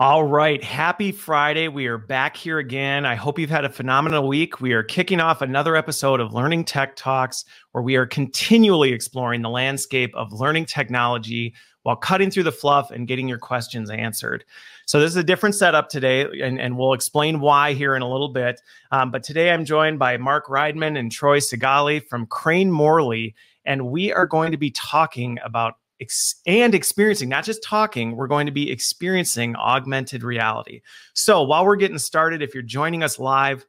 All right. Happy Friday. We are back here again. I hope you've had a phenomenal week. We are kicking off another episode of Learning Tech Talks, where we are continually exploring the landscape of learning technology while cutting through the fluff and getting your questions answered. So, this is a different setup today, and, and we'll explain why here in a little bit. Um, but today I'm joined by Mark Reidman and Troy Segali from Crane Morley, and we are going to be talking about ex- and experiencing, not just talking, we're going to be experiencing augmented reality. So while we're getting started, if you're joining us live,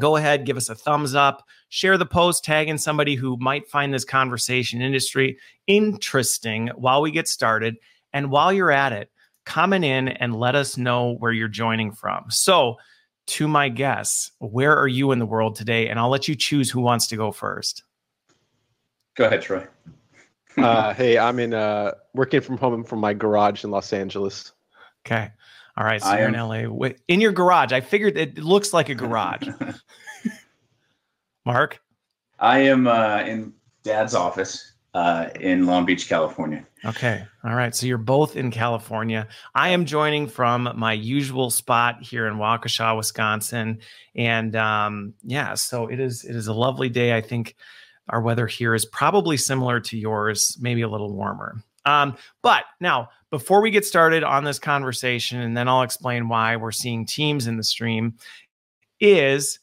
go ahead, give us a thumbs up, share the post, tag in somebody who might find this conversation industry interesting while we get started. And while you're at it, comment in and let us know where you're joining from. So, to my guests, where are you in the world today? And I'll let you choose who wants to go first. Go ahead, Troy uh, hey, I'm in uh, working from home from my garage in Los Angeles. Okay. All right. So I you're am... in LA. Wait, In your garage. I figured it looks like a garage. Mark? I am uh, in dad's office uh, in Long Beach, California. Okay. All right. So you're both in California. I am joining from my usual spot here in Waukesha, Wisconsin. And um, yeah, so it is it is a lovely day. I think our weather here is probably similar to yours, maybe a little warmer. Um, but now, before we get started on this conversation, and then I'll explain why we're seeing teams in the stream, is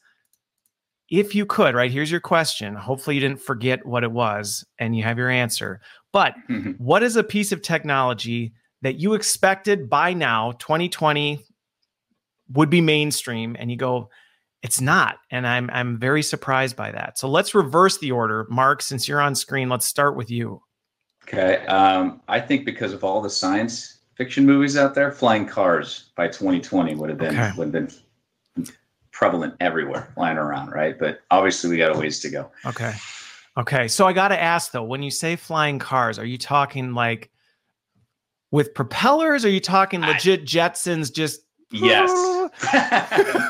if you could, right? Here's your question. Hopefully, you didn't forget what it was and you have your answer. But mm-hmm. what is a piece of technology that you expected by now, 2020, would be mainstream? And you go, it's not and i'm i'm very surprised by that. So let's reverse the order. Mark since you're on screen let's start with you. Okay um, i think because of all the science fiction movies out there flying cars by 2020 would have been okay. would have been prevalent everywhere flying around right? But obviously we got a ways to go. Okay. Okay so i got to ask though when you say flying cars are you talking like with propellers? Are you talking legit I, jetsons just Yes.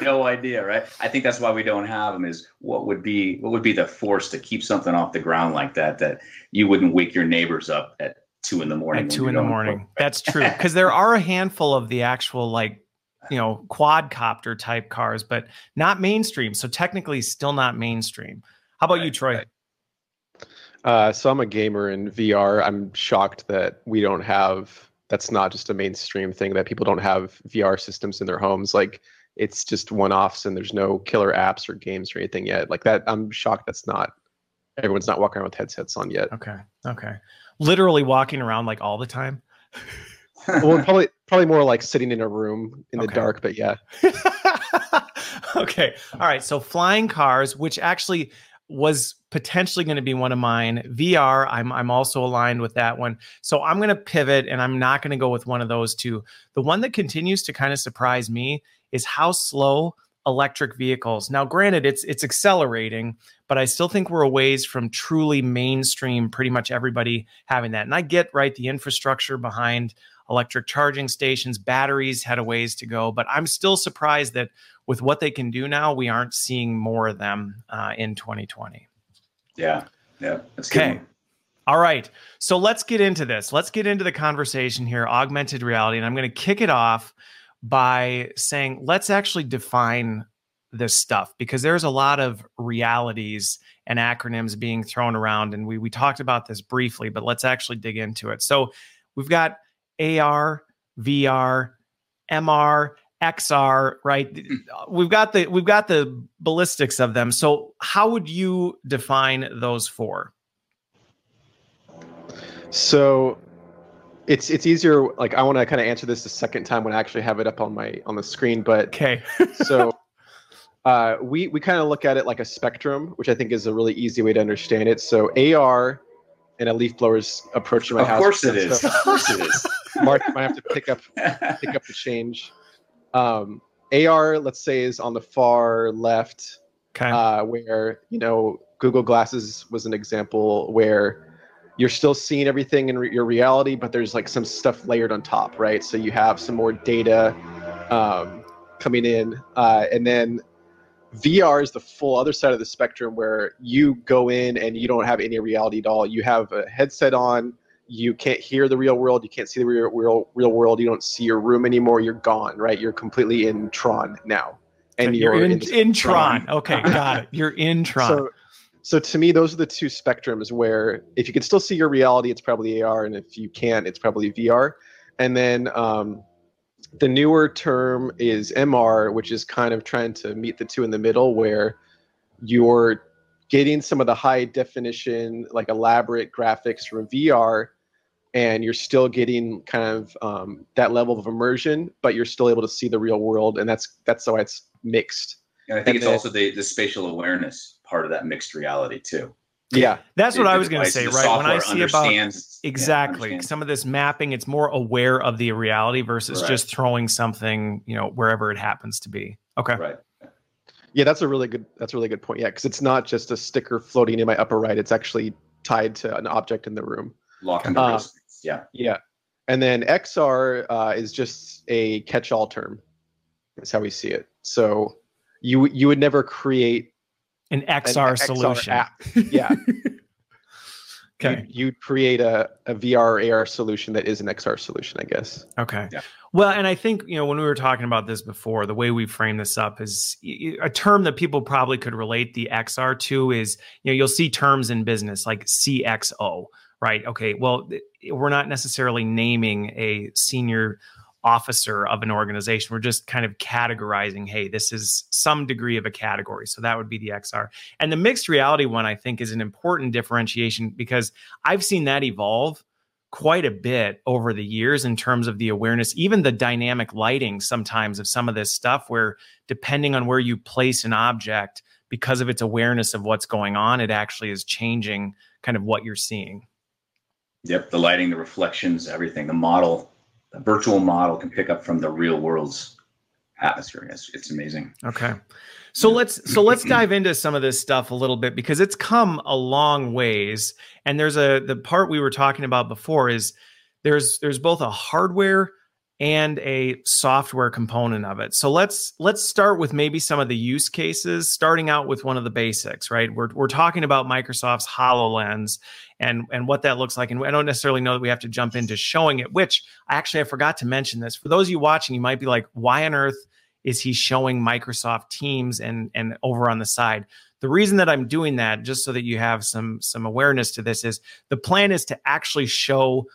no idea, right? I think that's why we don't have them. Is what would be what would be the force to keep something off the ground like that that you wouldn't wake your neighbors up at two in the morning. At two in the morning. That's true. Because there are a handful of the actual like you know quadcopter type cars, but not mainstream. So technically, still not mainstream. How about right, you, Troy? Right. Uh, so I'm a gamer in VR. I'm shocked that we don't have that's not just a mainstream thing that people don't have VR systems in their homes. Like it's just one-offs and there's no killer apps or games or anything yet. Like that, I'm shocked that's not everyone's not walking around with headsets on yet. Okay. Okay. Literally walking around like all the time. well, probably probably more like sitting in a room in okay. the dark, but yeah. okay. All right. So flying cars, which actually was potentially going to be one of mine. VR, I'm I'm also aligned with that one. So I'm going to pivot and I'm not going to go with one of those two. The one that continues to kind of surprise me is how slow electric vehicles. Now granted it's it's accelerating, but I still think we're a ways from truly mainstream pretty much everybody having that. And I get right the infrastructure behind electric charging stations, batteries had a ways to go, but I'm still surprised that with what they can do now, we aren't seeing more of them uh, in 2020. Yeah. Yeah. okay. All right. So let's get into this. Let's get into the conversation here augmented reality. And I'm going to kick it off by saying, let's actually define this stuff because there's a lot of realities and acronyms being thrown around. And we, we talked about this briefly, but let's actually dig into it. So we've got AR, VR, MR, XR, right? Hmm. We've got the we've got the ballistics of them. So how would you define those four? So it's it's easier like I want to kind of answer this the second time when I actually have it up on my on the screen, but okay. so uh, we we kind of look at it like a spectrum, which I think is a really easy way to understand it. So AR and a leaf blower's approaching my of house. Of course it is. Of course it is. Mark might have to pick up pick up the change. Um, AR, let's say, is on the far left, okay. uh, where you know Google Glasses was an example where you're still seeing everything in re- your reality, but there's like some stuff layered on top, right? So you have some more data um, coming in, uh, and then VR is the full other side of the spectrum where you go in and you don't have any reality at all. You have a headset on, you can't hear the real world you can't see the real, real real world you don't see your room anymore you're gone right? You're completely in tron now. And you're, you're in, in, in tron. tron. okay got it. You're in tron. so, so to me those are the two spectrums where if you can still see your reality it's probably ar and if you can't it's probably vr and then um, the newer term is mr which is kind of trying to meet the two in the middle where you're getting some of the high definition like elaborate graphics from vr and you're still getting kind of um, that level of immersion, but you're still able to see the real world, and that's that's why it's mixed. And I think and it's then, also the the spatial awareness part of that mixed reality too. Yeah, that's what I was going to say. Right when I see about exactly yeah, some of this mapping, it's more aware of the reality versus right. just throwing something, you know, wherever it happens to be. Okay, right. Yeah, that's a really good. That's a really good point. Yeah, because it's not just a sticker floating in my upper right; it's actually tied to an object in the room. Lock into uh, yeah. Yeah. And then XR uh, is just a catch-all term. That's how we see it. So you you would never create an XR an solution. app. Yeah. okay. You, would create a, a VR AR solution that is an XR solution, I guess. Okay. Yeah. Well, and I think, you know, when we were talking about this before, the way we frame this up is a term that people probably could relate the XR to is, you know, you'll see terms in business like CXO, right? Okay, well, we're not necessarily naming a senior officer of an organization. We're just kind of categorizing, hey, this is some degree of a category. So that would be the XR. And the mixed reality one, I think, is an important differentiation because I've seen that evolve quite a bit over the years in terms of the awareness, even the dynamic lighting sometimes of some of this stuff, where depending on where you place an object, because of its awareness of what's going on, it actually is changing kind of what you're seeing. Yep, the lighting, the reflections, everything. The model, virtual model can pick up from the real world's atmosphere. It's, it's amazing. Okay. So let's so let's dive into some of this stuff a little bit because it's come a long ways and there's a the part we were talking about before is there's there's both a hardware and a software component of it. So let's let's start with maybe some of the use cases, starting out with one of the basics, right? We're we're talking about Microsoft's HoloLens and and what that looks like. And I don't necessarily know that we have to jump into showing it, which I actually I forgot to mention this. For those of you watching, you might be like, why on earth is he showing Microsoft Teams and and over on the side? The reason that I'm doing that, just so that you have some some awareness to this, is the plan is to actually show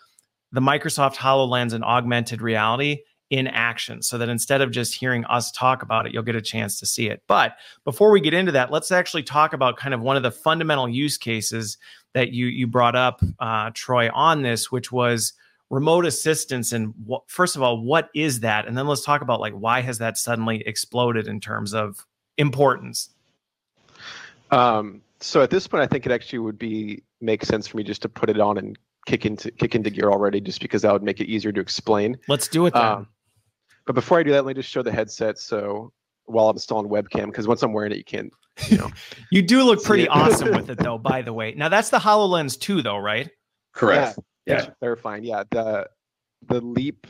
the Microsoft HoloLens and augmented reality in action so that instead of just hearing us talk about it, you'll get a chance to see it. But before we get into that, let's actually talk about kind of one of the fundamental use cases that you you brought up, uh, Troy, on this, which was remote assistance. And first of all, what is that? And then let's talk about like why has that suddenly exploded in terms of importance. Um, so at this point, I think it actually would be make sense for me just to put it on and kick into kick into gear already, just because that would make it easier to explain. Let's do it then. Um, but before I do that, let me just show the headset. So while I'm still on webcam, because once I'm wearing it, you can't. You know. you do look pretty awesome with it, though. By the way, now that's the Hololens two, though, right? Correct. Yeah. yeah. Verifying. Yeah. The the leap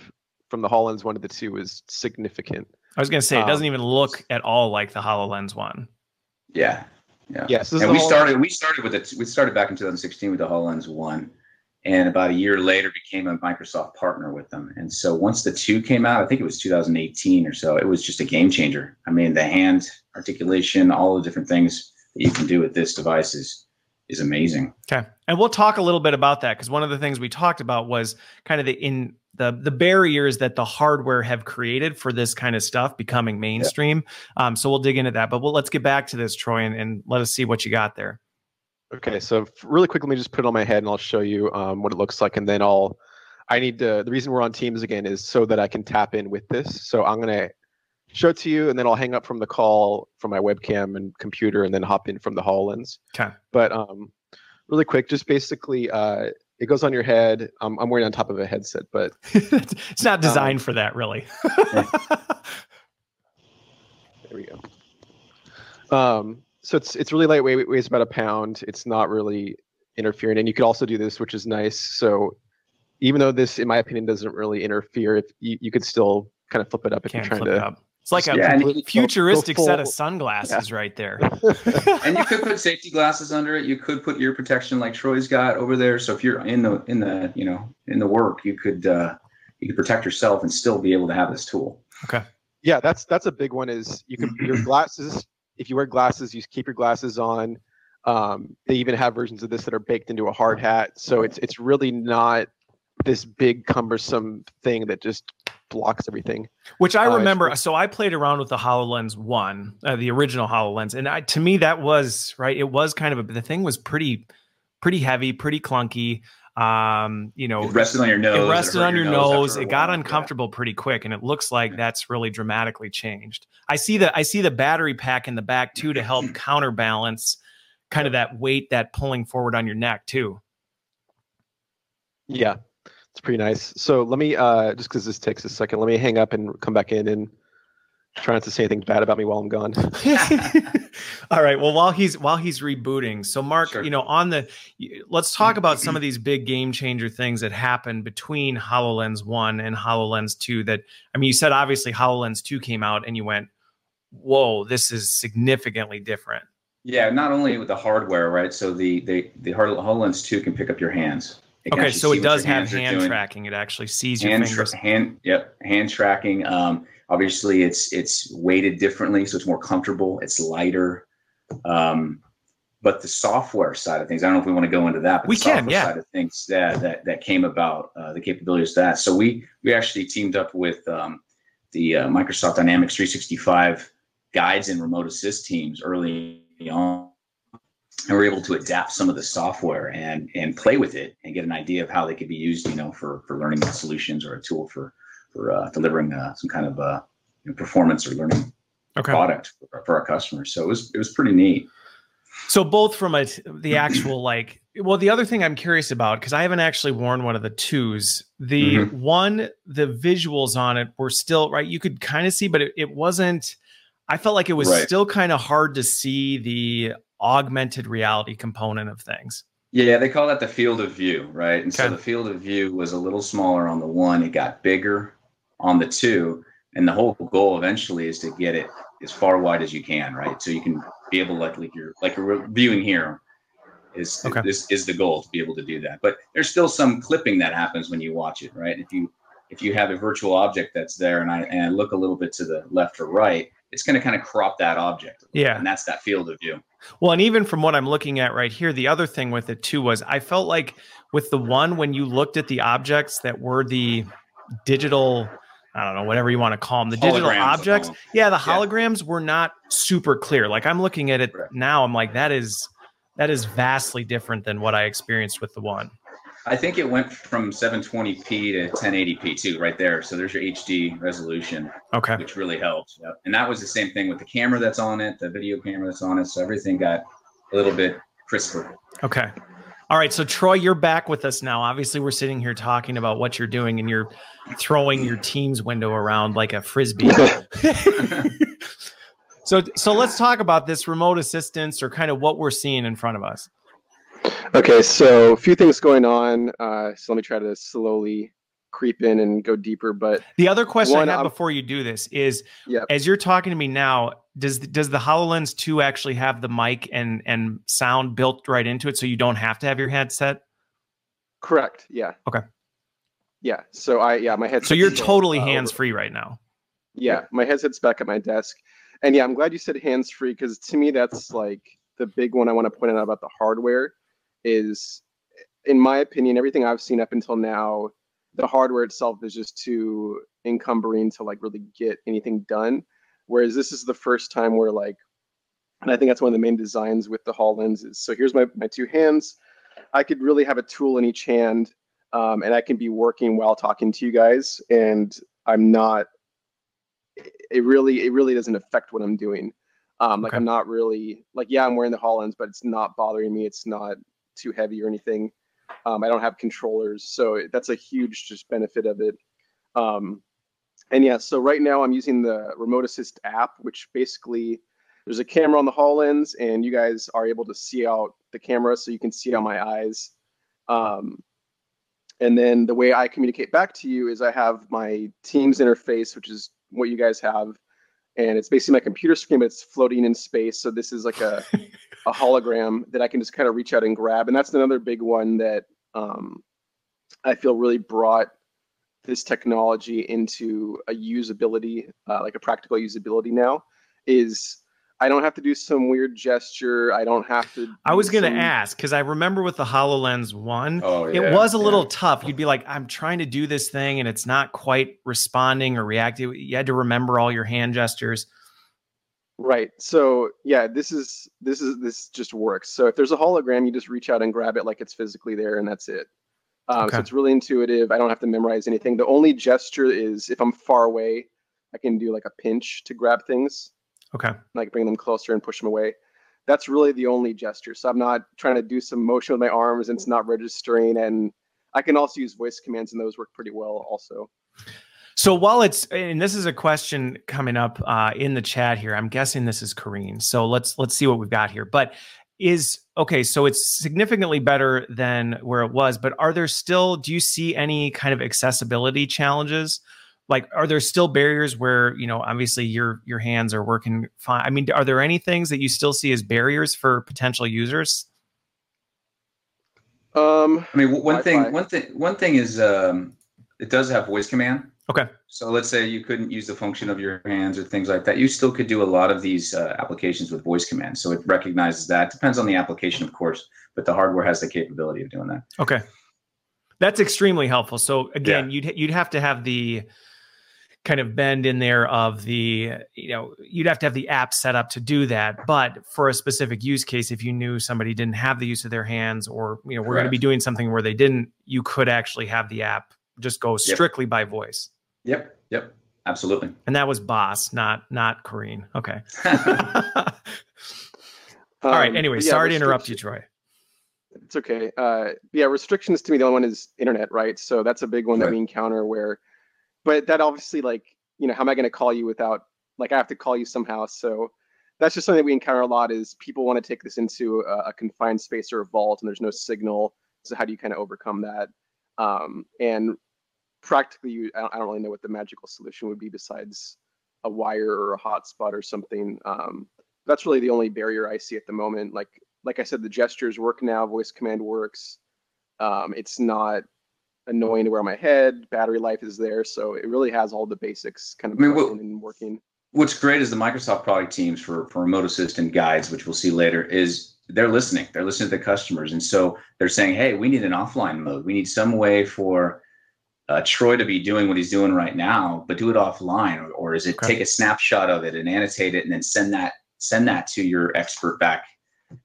from the Hololens one to the two is significant. I was gonna say it doesn't um, even look at all like the Hololens one. Yeah. Yeah. Yes. Yeah, and we started. We started with it. We started back in 2016 with the Hololens one and about a year later became a Microsoft partner with them. And so once the two came out, I think it was 2018 or so, it was just a game changer. I mean, the hand articulation, all the different things that you can do with this device is is amazing. Okay. And we'll talk a little bit about that because one of the things we talked about was kind of the in the the barriers that the hardware have created for this kind of stuff becoming mainstream. Yeah. Um, so we'll dig into that. But we'll, let's get back to this, Troy, and, and let us see what you got there. Okay, so really quick, let me just put it on my head and I'll show you um, what it looks like. And then I'll, I need to, the reason we're on Teams again is so that I can tap in with this. So I'm going to show it to you and then I'll hang up from the call from my webcam and computer and then hop in from the HoloLens. Okay. But um, really quick, just basically, uh, it goes on your head. Um, I'm wearing on top of a headset, but it's not designed um, for that, really. there we go. Um, so it's it's really lightweight. It weighs about a pound. It's not really interfering, and you could also do this, which is nice. So even though this, in my opinion, doesn't really interfere, if you, you could still kind of flip it up if Can't you're trying to It's like a yeah, futuristic set of sunglasses yeah. right there. and you could put safety glasses under it. You could put ear protection like Troy's got over there. So if you're in the in the you know in the work, you could uh, you could protect yourself and still be able to have this tool. Okay. Yeah, that's that's a big one. Is you can your glasses. If you wear glasses, you keep your glasses on. Um, they even have versions of this that are baked into a hard hat. So it's it's really not this big cumbersome thing that just blocks everything. Which I uh, remember. so I played around with the Hololens One, uh, the original Hololens, and I, to me that was right. It was kind of a, the thing was pretty, pretty heavy, pretty clunky. Um, you know, it rested on your nose. It rested on your, your nose. nose. It got uncomfortable yeah. pretty quick, and it looks like that's really dramatically changed. I see the I see the battery pack in the back too to help counterbalance kind of that weight that pulling forward on your neck too. Yeah, it's pretty nice. So let me uh, just because this takes a second, let me hang up and come back in and try not to say anything bad about me while I'm gone. All right. Well, while he's while he's rebooting, so Mark, sure. you know, on the let's talk about some of these big game changer things that happened between Hololens One and Hololens Two. That I mean, you said obviously Hololens Two came out and you went, "Whoa, this is significantly different." Yeah, not only with the hardware, right? So the the the Hololens Two can pick up your hands. Okay, so it does have hand tracking. It actually sees your hand fingers. Tra- hand, yep, hand tracking. Um, obviously, it's it's weighted differently, so it's more comfortable. It's lighter. Um, but the software side of things, I don't know if we want to go into that. But we the can, yeah. Side of things that that that came about, uh, the capabilities of that. So we we actually teamed up with um, the uh, Microsoft Dynamics 365 guides and remote assist teams early on and we're able to adapt some of the software and and play with it and get an idea of how they could be used, you know, for for learning solutions or a tool for for uh, delivering uh, some kind of uh, you know, performance or learning okay. product for, for, our customers. So it was it was pretty neat. So both from a the actual like well the other thing I'm curious about because I haven't actually worn one of the twos. The mm-hmm. one the visuals on it were still right. You could kind of see, but it, it wasn't. I felt like it was right. still kind of hard to see the augmented reality component of things. Yeah, they call that the field of view, right? And okay. so the field of view was a little smaller on the one, it got bigger on the two. And the whole goal eventually is to get it as far wide as you can, right? So you can be able like, like you're like you're viewing here is okay. this is the goal to be able to do that. But there's still some clipping that happens when you watch it, right? If you if you have a virtual object that's there and I and I look a little bit to the left or right, it's going to kind of crop that object. Yeah. And that's that field of view. Well, and even from what I'm looking at right here, the other thing with it too was I felt like with the one, when you looked at the objects that were the digital, I don't know, whatever you want to call them, the digital objects. Yeah. The holograms yeah. were not super clear. Like I'm looking at it right. now. I'm like, that is, that is vastly different than what I experienced with the one. I think it went from 720p to 1080p too, right there. So there's your HD resolution. Okay. Which really helps. Yep. And that was the same thing with the camera that's on it, the video camera that's on it. So everything got a little bit crisper. Okay. All right. So Troy, you're back with us now. Obviously, we're sitting here talking about what you're doing, and you're throwing your team's window around like a frisbee. so, so let's talk about this remote assistance, or kind of what we're seeing in front of us. Okay, so a few things going on. Uh, so let me try to slowly creep in and go deeper. But the other question one, I have I'm, before you do this is, yep. as you're talking to me now, does does the Hololens Two actually have the mic and and sound built right into it, so you don't have to have your headset? Correct. Yeah. Okay. Yeah. So I yeah my headset. So you're totally uh, hands free right now. Yeah, my headset's back at my desk, and yeah, I'm glad you said hands free because to me that's like the big one I want to point out about the hardware is, in my opinion, everything I've seen up until now, the hardware itself is just too encumbering to like really get anything done. Whereas this is the first time where like, and I think that's one of the main designs with the HoloLenses. So here's my my two hands. I could really have a tool in each hand, um, and I can be working while talking to you guys, and I'm not. It really, it really doesn't affect what I'm doing. Um, like okay. I'm not really like yeah, I'm wearing the HoloLens, but it's not bothering me. It's not too heavy or anything. Um, I don't have controllers, so that's a huge just benefit of it. Um, and yeah, so right now I'm using the Remote Assist app, which basically there's a camera on the HoloLens, and you guys are able to see out the camera, so you can see out my eyes. Um, and then the way I communicate back to you is I have my Teams interface, which is what you guys have, and it's basically my computer screen, but it's floating in space. So this is like a a hologram that I can just kind of reach out and grab, and that's another big one that um, I feel really brought this technology into a usability, uh, like a practical usability now, is I don't have to do some weird gesture. I don't have to. I was going to some... ask because I remember with the HoloLens 1, oh, yeah, it was a little yeah. tough. You'd be like, I'm trying to do this thing and it's not quite responding or reacting. You had to remember all your hand gestures. Right. So yeah, this is this is this just works. So if there's a hologram, you just reach out and grab it like it's physically there, and that's it. Um, Okay. So it's really intuitive. I don't have to memorize anything. The only gesture is if I'm far away, I can do like a pinch to grab things, Okay. like bring them closer and push them away. That's really the only gesture. So I'm not trying to do some motion with my arms, and it's not registering. And I can also use voice commands, and those work pretty well also. So while it's and this is a question coming up uh, in the chat here, I'm guessing this is Kareen. So let's let's see what we've got here. But is okay. So it's significantly better than where it was. But are there still? Do you see any kind of accessibility challenges? Like, are there still barriers where you know obviously your your hands are working fine? I mean, are there any things that you still see as barriers for potential users? Um, I mean, one Wi-Fi. thing, one thing, one thing is um, it does have voice command. Okay. So let's say you couldn't use the function of your hands or things like that. You still could do a lot of these uh, applications with voice commands. So it recognizes that. Depends on the application, of course, but the hardware has the capability of doing that. Okay, that's extremely helpful. So again, you'd you'd have to have the kind of bend in there of the you know you'd have to have the app set up to do that. But for a specific use case, if you knew somebody didn't have the use of their hands, or you know we're going to be doing something where they didn't, you could actually have the app just go Yep. strictly by voice. Yep. Yep. Absolutely. And that was Boss, not not Kareen. Okay. All right. um, Anyway, yeah, sorry to interrupt you, Troy. It's okay. Uh, yeah, restrictions to me, the only one is internet, right? So that's a big one that we encounter where, but that obviously, like, you know, how am I going to call you without, like, I have to call you somehow. So that's just something that we encounter a lot is people want to take this into a, a confined space or a vault and there's no signal. So how do you kind of overcome that? Um, and practically, you, I, don't, I don't really know what the magical solution would be besides a wire or a hotspot or something. Um, that's really the only barrier I see at the moment. Like, like I said, the gestures work now, voice command works. Um, it's not annoying to wear on my head. Battery life is there, so it really has all the basics kind of I mean, what- and working. What's great is the Microsoft product teams for for remote assistant guides, which we'll see later, is they're listening. They're listening to the customers, and so they're saying, "Hey, we need an offline mode. We need some way for uh, Troy to be doing what he's doing right now, but do it offline, or, or is it Okay. take a snapshot of it and annotate it, and then send that send that to your expert back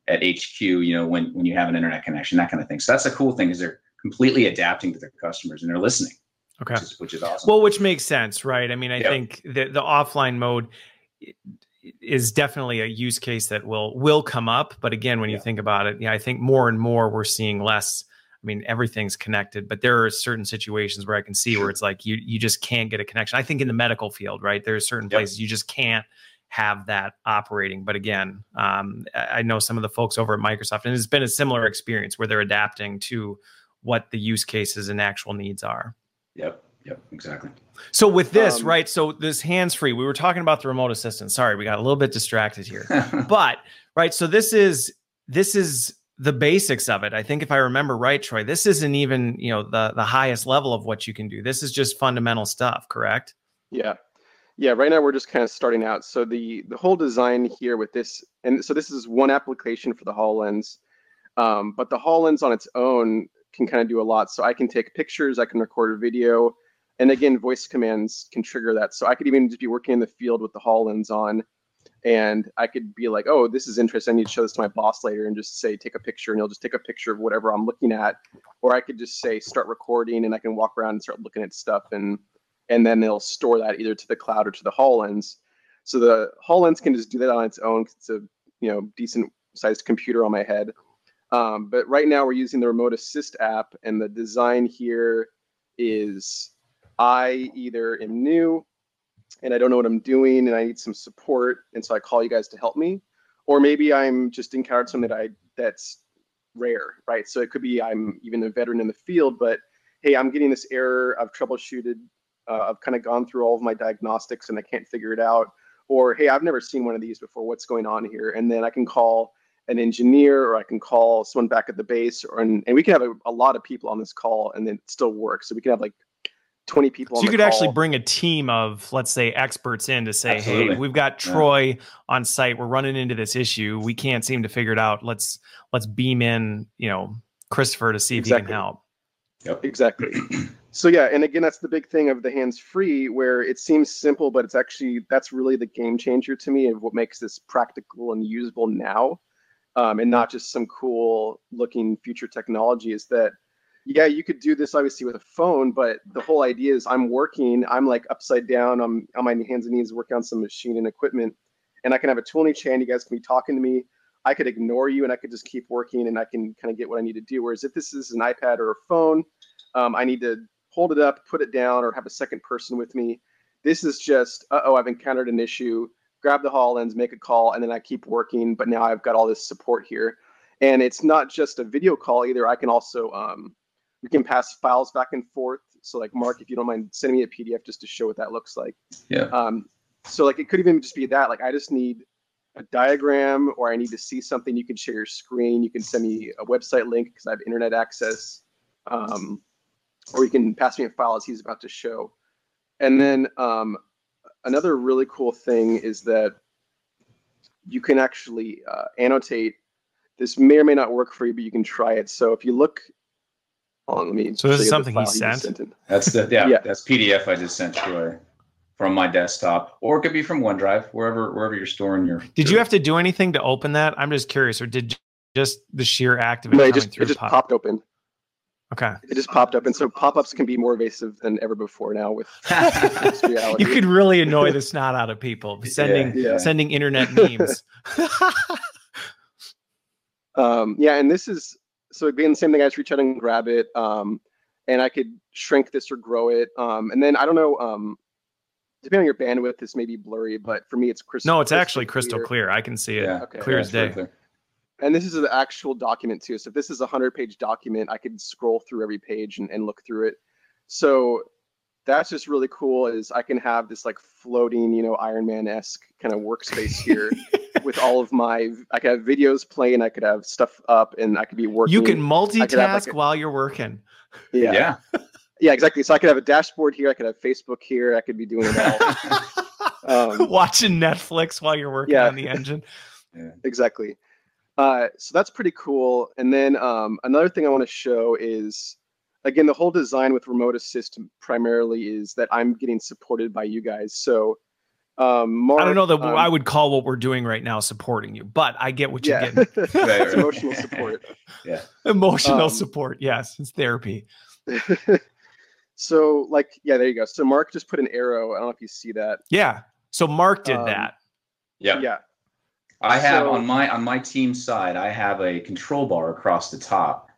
at HQ? You know, when when you have an internet connection, that kind of thing. So that's a cool thing is they're completely adapting to their customers and they're listening, Okay. which is which is awesome. Well, which makes sense, right? I mean, I Yep. think the the offline mode is definitely a use case that will will come up. But again, when you think about it, yeah, I think more and more we're seeing less. I mean, everything's connected, but there are certain situations where I can see where it's like you you just can't get a connection. I think in the medical field, right? There's certain Yep. places you just can't have that operating. But again, um, I know some of the folks over at Microsoft, and it's been a similar experience where they're adapting to what the use cases and actual needs are. yep, yep, exactly. So with this, Um, right? So this hands free, we were talking about the remote assistant. Sorry, we got a little bit distracted here. but right, so this is this is the basics of it. I think if I remember right, Troy, this isn't even you know the the highest level of what you can do. This is just fundamental stuff, correct? Yeah. Yeah, right now we're just kind of starting out. So the the whole design here with this, and so this is one application for the HoloLens, um, but the HoloLens on its own can kind of do a lot. So I can take pictures, I can record a video, and again, voice commands can trigger that. So I could even just be working in the field with the HoloLens on, and I could be like, oh, this is interesting. I need to show this to my boss later, and just say, take a picture, and he'll just take a picture of whatever I'm looking at. Or I could just say, start recording, and I can walk around and start looking at stuff and and then they'll store that either to the cloud or to the HoloLens. So the HoloLens can just do that on its own. It's a you know decent sized computer on my head. Um, but right now we're using the Remote Assist app, and the design here is I either am new and I don't know what I'm doing, and I need some support, and so I call you guys to help me, or maybe I'm just encountered something that I that's rare, right? So it could be I'm even a veteran in the field, but hey, I'm getting this error. I've troubleshooted uh, I've kind of gone through all of my diagnostics and I can't figure it out. or hey, I've never seen one of these before. What's going on here? And then I can call an engineer or I can call someone back at the base, or and, and we can have a, a lot of people on this call and then still works. So we can have like 20 people. So you could call. actually bring a team of, let's say, experts in to say, Absolutely. "Hey, we've got Troy yeah. on site. We're running into this issue. We can't seem to figure it out. Let's let's beam in, you know, Christopher to see exactly. if he can help." Yep. Exactly. so yeah, and again, that's the big thing of the hands free, where it seems simple, but it's actually that's really the game changer to me of what makes this practical and usable now, um, and not just some cool looking future technology. Is that yeah, you could do this obviously with a phone, but the whole idea is I'm working, I'm like upside down, I'm on my hands and knees working on some machine and equipment, and I can have a tooling chain. You guys can be talking to me. I could ignore you and I could just keep working and I can kind of get what I need to do. Whereas if this is an iPad or a phone, um, I need to hold it up, put it down, or have a second person with me. This is just, uh oh, I've encountered an issue. Grab the hall HoloLens, make a call, and then I keep working. But now I've got all this support here. And it's not just a video call either. I can also um, we can pass files back and forth. So like Mark, if you don't mind sending me a PDF just to show what that looks like. Yeah. Um, so like it could even just be that like I just need a diagram or I need to see something. You can share your screen. You can send me a website link because I have internet access. Um, or you can pass me a file as he's about to show. And then um, another really cool thing is that you can actually uh, annotate. This may or may not work for you, but you can try it. So if you look on. Let me. So this is something he sent. sent that's the yeah, yeah, That's PDF I just sent Troy from my desktop, or it could be from OneDrive, wherever wherever you're storing your. Did your, you have to do anything to open that? I'm just curious, or did just the sheer act of it, no, it just, it just pop? popped open. Okay. It just popped up, and so pop-ups can be more evasive than ever before now with reality. You could really annoy the snot out of people sending yeah, yeah. sending internet memes. um, yeah, and this is so again, the same thing. I just reach out and grab it, um, and I could shrink this or grow it. Um, and then I don't know, um, depending on your bandwidth, this may be blurry, but for me, it's crystal. No, it's crystal actually crystal clear. I can see it yeah. okay. clear yeah, as day. Clear. And this is the actual document too. So if this is a hundred page document, I could scroll through every page and, and look through it. So that's just really cool is I can have this like floating, you know, Iron Man esque kind of workspace here with all of my I could have videos playing, I could have stuff up and I could be working. You can multitask like a, while you're working. Yeah. Yeah. yeah, exactly. So I could have a dashboard here, I could have Facebook here, I could be doing it all. um, Watching Netflix while you're working yeah. on the engine. Yeah. Exactly. Uh, so that's pretty cool. And then um, another thing I want to show is again the whole design with remote assist primarily is that I'm getting supported by you guys. So um, Mark, I don't know that um, I would call what we're doing right now supporting you, but I get what you're yeah. getting. it's emotional support. Yeah. Emotional um, support. Yes. It's therapy. so like, yeah, there you go. So Mark just put an arrow. I don't know if you see that. Yeah. So Mark did um, that. Yeah. Yeah. I have so, on my on my team side, I have a control bar across the top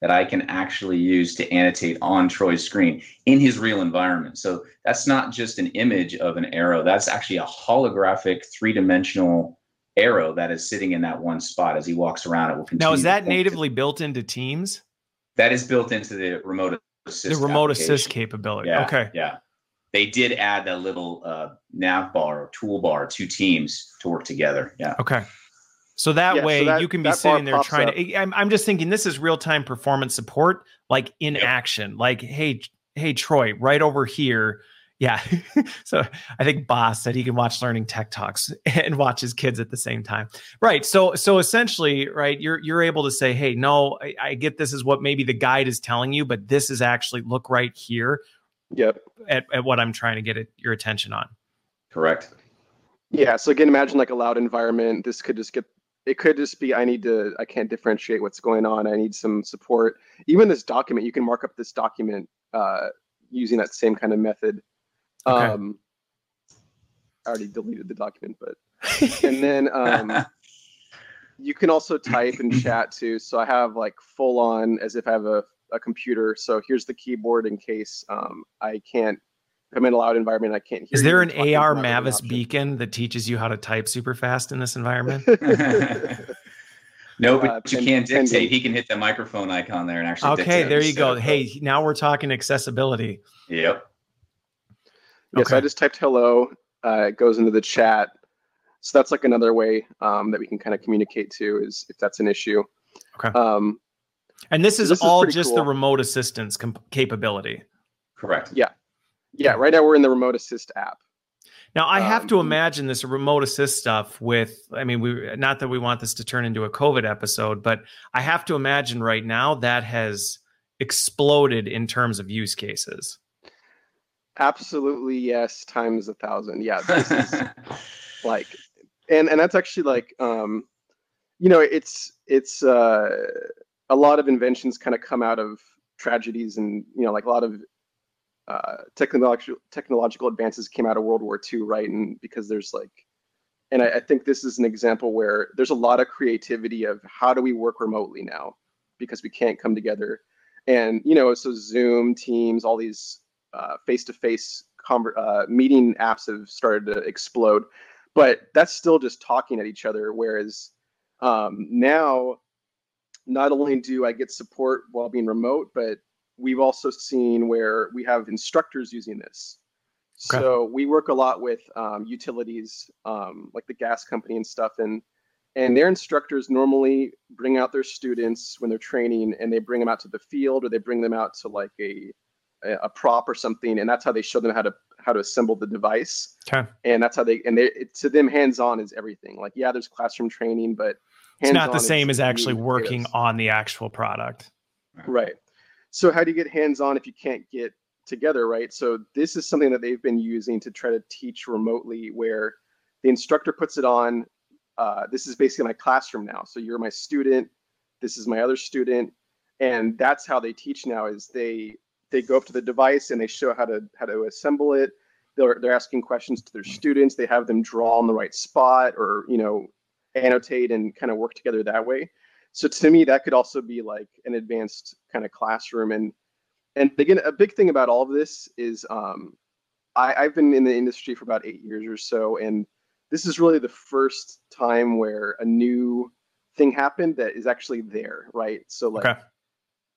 that I can actually use to annotate on Troy's screen in his real environment. So that's not just an image of an arrow, that's actually a holographic three dimensional arrow that is sitting in that one spot as he walks around. It will continue. Now, is that natively to, built into Teams? That is built into the remote assist. The remote assist capability. Yeah, okay. Yeah. They did add that little uh, nav bar or toolbar to Teams to work together. Yeah. Okay. So that yeah, way so that, you can be sitting there trying up. to. I'm, I'm just thinking this is real time performance support, like in yep. action. Like, hey, hey, Troy, right over here. Yeah. so I think Boss said he can watch Learning Tech Talks and watch his kids at the same time. Right. So so essentially, right, you're you're able to say, hey, no, I, I get this is what maybe the guide is telling you, but this is actually look right here. Yep. At, at what I'm trying to get it, your attention on. Correct. Yeah. So again, imagine like a loud environment. This could just get it could just be I need to I can't differentiate what's going on. I need some support. Even this document, you can mark up this document uh, using that same kind of method. Okay. Um, I already deleted the document, but and then um, you can also type and chat too. So I have like full on as if I have a, a computer. So here's the keyboard in case um, I can't I'm in a loud environment. I can't hear. Is there an AR Mavis beacon that teaches you how to type super fast in this environment? no, but uh, you can dictate. He can hit the microphone icon there and actually. Okay, there you go. Hey, now we're talking accessibility. Yep. Yes, okay. I just typed hello, uh, it goes into the chat. So that's like another way um, that we can kind of communicate to is if that's an issue. Okay. Um, and this is this all is just cool. the remote assistance comp- capability. Correct. Yeah. Yeah. Right now we're in the remote assist app. Now I have um, to imagine this remote assist stuff with I mean we not that we want this to turn into a COVID episode, but I have to imagine right now that has exploded in terms of use cases. Absolutely yes, times a thousand. Yeah, this is like and and that's actually like um you know, it's it's uh a lot of inventions kind of come out of tragedies and you know like a lot of uh, technological technological advances came out of World War II, right? And because there's like, and I, I, think this is an example where there's a lot of creativity of how do we work remotely now because we can't come together, and you know, so Zoom, Teams, all these uh, face-to-face conver- uh, meeting apps have started to explode, but that's still just talking at each other. Whereas um, now, not only do I get support while being remote, but we've also seen where we have instructors using this. Okay. So we work a lot with um, utilities, um, like the gas company and stuff, and and their instructors normally bring out their students when they're training, and they bring them out to the field, or they bring them out to like a a prop or something, and that's how they show them how to how to assemble the device. Okay. And that's how they and they it, to them hands on is everything. Like yeah, there's classroom training, but it's not the same as actually working on the actual product. Right. So how do you get hands-on if you can't get together, right? So this is something that they've been using to try to teach remotely, where the instructor puts it on. Uh, this is basically my classroom now. So you're my student. This is my other student, and that's how they teach now. Is they they go up to the device and they show how to how to assemble it. They're they're asking questions to their students. They have them draw on the right spot, or you know, annotate and kind of work together that way so to me that could also be like an advanced kind of classroom and and again a big thing about all of this is um, I, i've been in the industry for about eight years or so and this is really the first time where a new thing happened that is actually there right? So like okay.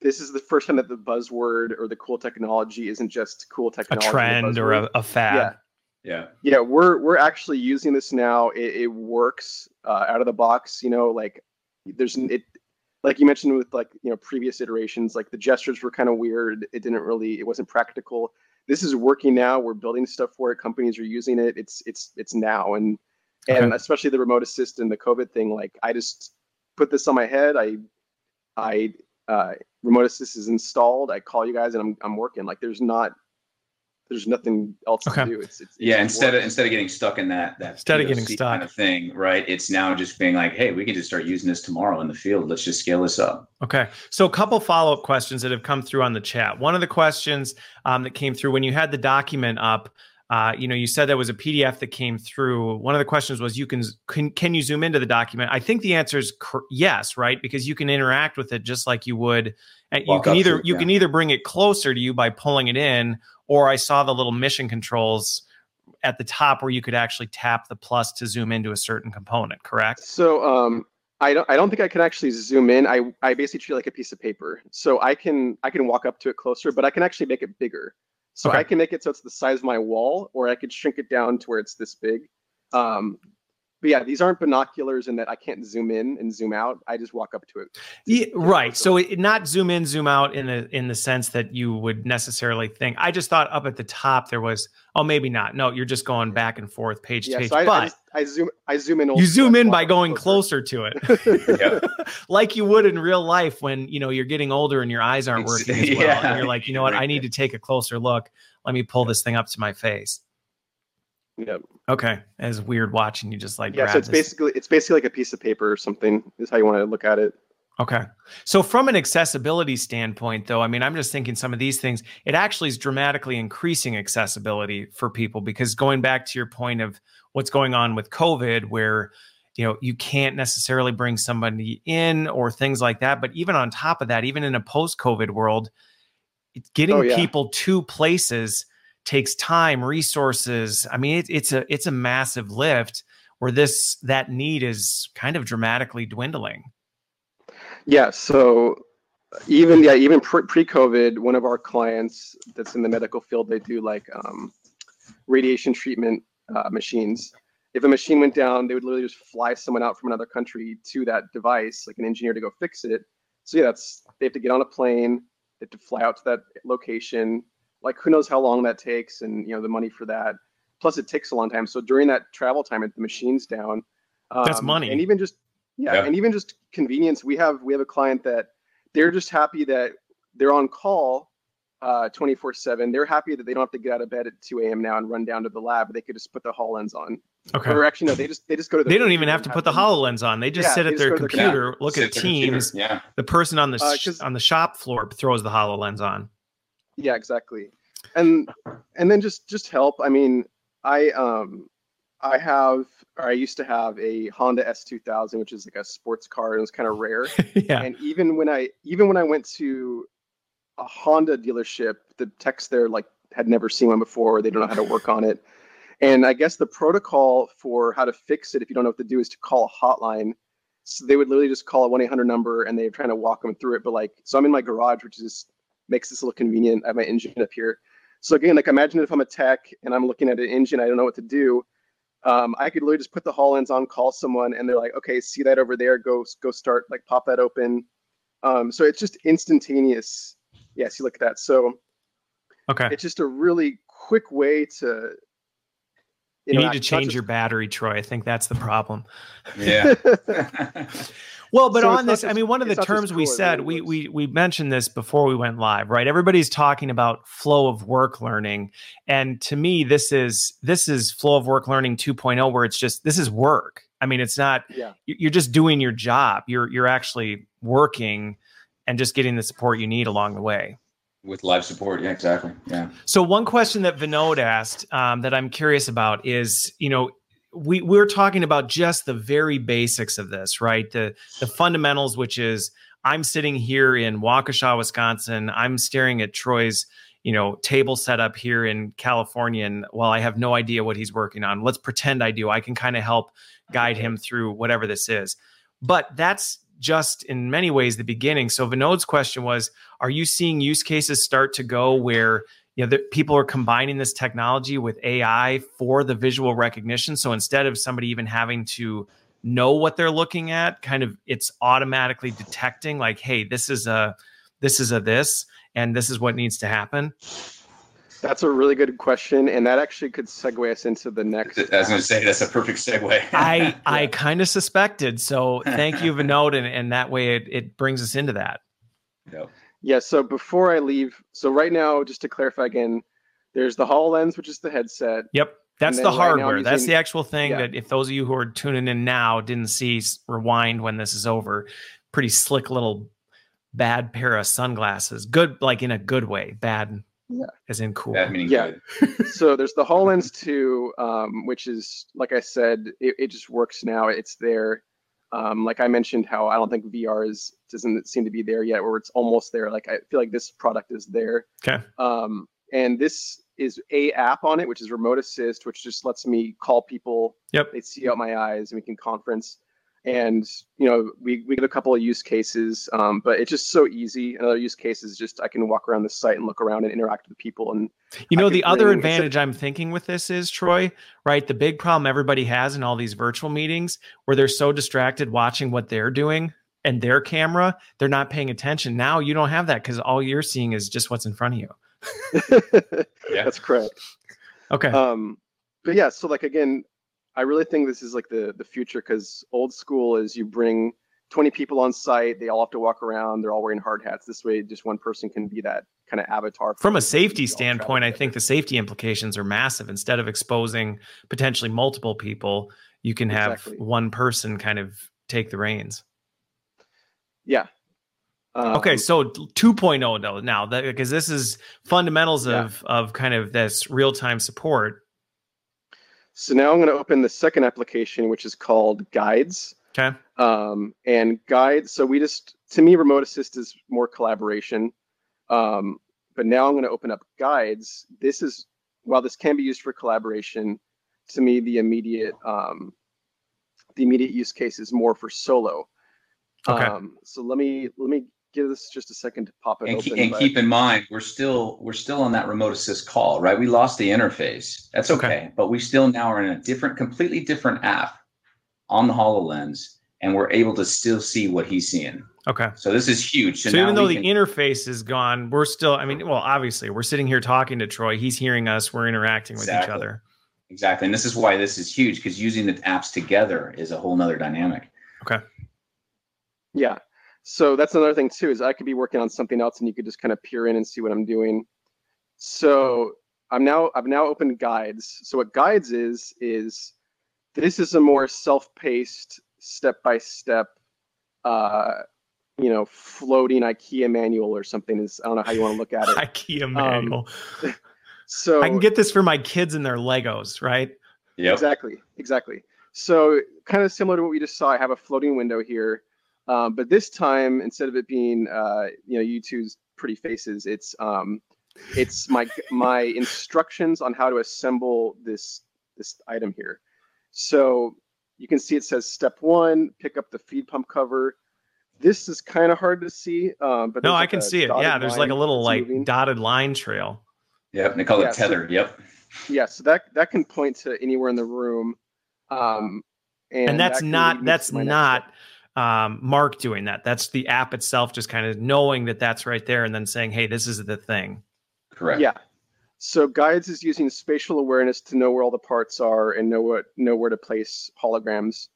this is the first time that the buzzword or the cool technology isn't just cool technology a trend or a, a fad. Yeah. Yeah. Yeah we're we're actually using this now. It, it works uh, out of the box you know like there's it like you mentioned with like you know previous iterations like the gestures were kind of weird. It didn't really it wasn't practical. This is working now. We're building stuff for it. Companies are using it. It's it's it's now. And and okay. especially the remote assist and the covid thing like i just put this on my head. I i uh, remote assist is installed. I call you guys and i'm, I'm working. Like there's not there's nothing else okay. to do. It's, it's yeah. Instead of instead of getting stuck in that that instead of getting stuck kind of thing, right? It's now just being like, hey, we can just start using this tomorrow in the field. Let's just scale this up. Okay. So a couple follow up questions that have come through on the chat. One of the questions um, that came through when you had the document up. Uh, you know, you said there was a PDF that came through. One of the questions was, you can can, can you zoom into the document? I think the answer is cr- yes, right? Because you can interact with it just like you would. And you can either you yeah. can either bring it closer to you by pulling it in, or I saw the little mission controls at the top where you could actually tap the plus to zoom into a certain component, correct? So um, I don't I don't think I can actually zoom in. I, I basically treat it like a piece of paper. So I can I can walk up to it closer, but I can actually make it bigger. So okay. I can make it so it's the size of my wall, or I could shrink it down to where it's this big. Um, but yeah, these aren't binoculars in that I can't zoom in and zoom out. I just walk up to it. Yeah, right. So it, not zoom in, zoom out in the in the sense that you would necessarily think. I just thought up at the top there was. Oh, maybe not. No, you're just going back and forth, page yeah, to page. So I, but I, just, I, zoom. I zoom in. You zoom in by going closer, closer to it, like you would in real life when you know you're getting older and your eyes aren't working as well. Yeah. And you're like, you know what? I need to take a closer look. Let me pull this thing up to my face. Yep. Okay. It's weird watching you just like yeah. So it's this. basically it's basically like a piece of paper or something. Is how you want to look at it. Okay. So from an accessibility standpoint, though, I mean, I'm just thinking some of these things. It actually is dramatically increasing accessibility for people because going back to your point of what's going on with COVID, where you know you can't necessarily bring somebody in or things like that. But even on top of that, even in a post-COVID world, getting oh, yeah. people to places takes time, resources. I mean, it, it's a it's a massive lift where this that need is kind of dramatically dwindling. Yeah. So even yeah, even pre COVID, one of our clients that's in the medical field, they do like um, radiation treatment uh, machines. If a machine went down, they would literally just fly someone out from another country to that device, like an engineer, to go fix it. So yeah, that's they have to get on a plane, they have to fly out to that location. Like who knows how long that takes, and you know the money for that. Plus, it takes a long time. So during that travel time, if the machine's down, um, that's money. And even just yeah, yeah, and even just convenience. We have we have a client that they're just happy that they're on call uh, 24 7. They're happy that they don't have to get out of bed at 2 a.m. now and run down to the lab. They could just put the HoloLens on. Okay. Or actually, no, they just they just go to. They don't even have to put the HoloLens on. They just yeah, sit at their computer, their, look at Teams. Yeah. The person on the uh, on the shop floor throws the HoloLens on. Yeah, exactly. And and then just just help. I mean, I um I have or I used to have a Honda S2000, which is like a sports car. And it was kind of rare. yeah. And even when I even when I went to a Honda dealership, the techs there like had never seen one before. They don't know how to work on it. And I guess the protocol for how to fix it, if you don't know what to do, is to call a hotline. So they would literally just call a 1 800 number and they're trying to walk them through it. But like, so I'm in my garage, which is makes this a little convenient. I have my engine up here. So again, like imagine if I'm a tech and I'm looking at an engine, I don't know what to do. Um, I could literally just put the HoloLens on, call someone, and they're like, okay, see that over there, go go start, like pop that open. Um, so it's just instantaneous yes, you look at that. So okay, it's just a really quick way to. You need to change just... your battery, Troy. I think that's the problem. Yeah. well, but so on this, just, I mean, one of the terms we said, we we we mentioned this before we went live, right? Everybody's talking about flow of work learning, and to me, this is this is flow of work learning 2.0, where it's just this is work. I mean, it's not. Yeah. You're just doing your job. You're you're actually working and just getting the support you need along the way with live support yeah exactly yeah so one question that vinod asked um, that i'm curious about is you know we we're talking about just the very basics of this right? The the fundamentals which is i'm sitting here in waukesha wisconsin. I'm staring at troy's you know table setup here in california and while i have no idea what he's working on let's pretend i do. I can kind of help guide him through whatever this is. But that's just in many ways the beginning. So Vinod's question was, are you seeing use cases start to go where you know the, people are combining this technology with AI for the visual recognition? So instead of somebody even having to know what they're looking at, kind of it's automatically detecting like, hey, this is a this is a this, and this is what needs to happen. That's a really good question, and that actually could segue us into the next. I was going to say that's a perfect segue. I yeah. I kind of suspected, so thank you, Vinod, and, and that way it, it brings us into that. Yep. Yeah. So before I leave, so right now, just to clarify again, there's the Hololens, which is the headset. Yep. That's the hardware. Right That's the actual thing yeah. that if those of you who are tuning in now didn't see, rewind when this is over. Pretty slick little bad pair of sunglasses. Good, like in a good way. Bad yeah. As in cool. That meaning yeah. so there's the HoloLens 2, um, which is, like I said, it, it just works now. It's there. Um, like I mentioned, how I don't think VR is doesn't seem to be there yet, where it's almost there. Like I feel like this product is there. Okay. Um, and this is a app on it, which is Remote Assist, which just lets me call people. Yep. They see out my eyes, and we can conference and you know we, we get a couple of use cases um, but it's just so easy. Another use case is just i can walk around the site and look around and interact with people and you know the other advantage i'm thinking with this is troy right? The big problem everybody has in all these virtual meetings where they're so distracted watching what they're doing and their camera they're not paying attention. Now you don't have that because all you're seeing is just what's in front of you. Yeah. That's correct. Okay. Um but yeah so like again I really think this is like the the future because old school is you bring 20 people on site, they all have to walk around, they're all wearing hard hats. This way, just one person can be that kind of avatar. From a safety standpoint, I think the safety implications are massive. Instead of exposing potentially multiple people, you can have exactly. one person kind of take the reins. Yeah. Um, okay, so 2.0 though now that, because this is fundamentals yeah. of of kind of this real time support so now I'm going to open the second application, which is called Guides. Okay. Um, and Guides, so we just, to me, Remote Assist is more collaboration. Um, but now I'm going to open up Guides. This is, while this can be used for collaboration, to me, the immediate, um, the immediate use case is more for solo. Okay. Um, so let me let me give this just a second to pop it and, open. Keep, and but... keep in mind, we're still we're still on that remote assist call, right? We lost the interface. That's okay, okay. but we still now are in a different, completely different app on the Hololens, and we're able to still see what he's seeing. Okay. So this is huge. So, so even though the can... interface is gone, we're still. I mean, well, obviously, we're sitting here talking to Troy. He's hearing us. We're interacting with exactly. each other. Exactly, and this is why this is huge because using the apps together is a whole nother dynamic. Okay. Yeah. So that's another thing too, is I could be working on something else and you could just kind of peer in and see what I'm doing. So I'm now I've now opened guides. So what guides is is this is a more self-paced, step-by-step uh you know, floating IKEA manual or something is I don't know how you want to look at it. IKEA um, manual. Um, so I can get this for my kids and their Legos, right? Yeah. Exactly. Exactly. So kind of similar to what we just saw, I have a floating window here um, but this time, instead of it being uh, you know you two's pretty faces, it's um, it's my my instructions on how to assemble this this item here. So you can see it says step one, pick up the feed pump cover. This is kind of hard to see, um, but no, like I can see it. Yeah, there's like a little like moving. dotted line trail. Yep, they call yeah, it tether. So, yep. Yeah, so that that can point to anywhere in the room, um, and, and that's that not that's not um, Mark doing that. That's the app itself, just kind of knowing that that's right there and then saying, hey, this is the thing. Correct. Yeah. So guides is using spatial awareness to know where all the parts are and know what know where to place holograms.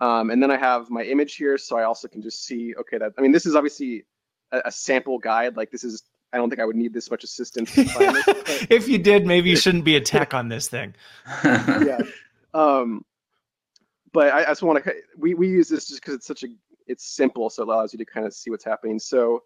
Um, and then I have my image here, so I also can just see. Okay, that I mean, this is obviously a, a sample guide. Like this is, I don't think I would need this much assistance. if you did, maybe you shouldn't be a tech on this thing. yeah. Um, but I, I just want to we, we use this just because it's such a it's simple so it allows you to kind of see what's happening. So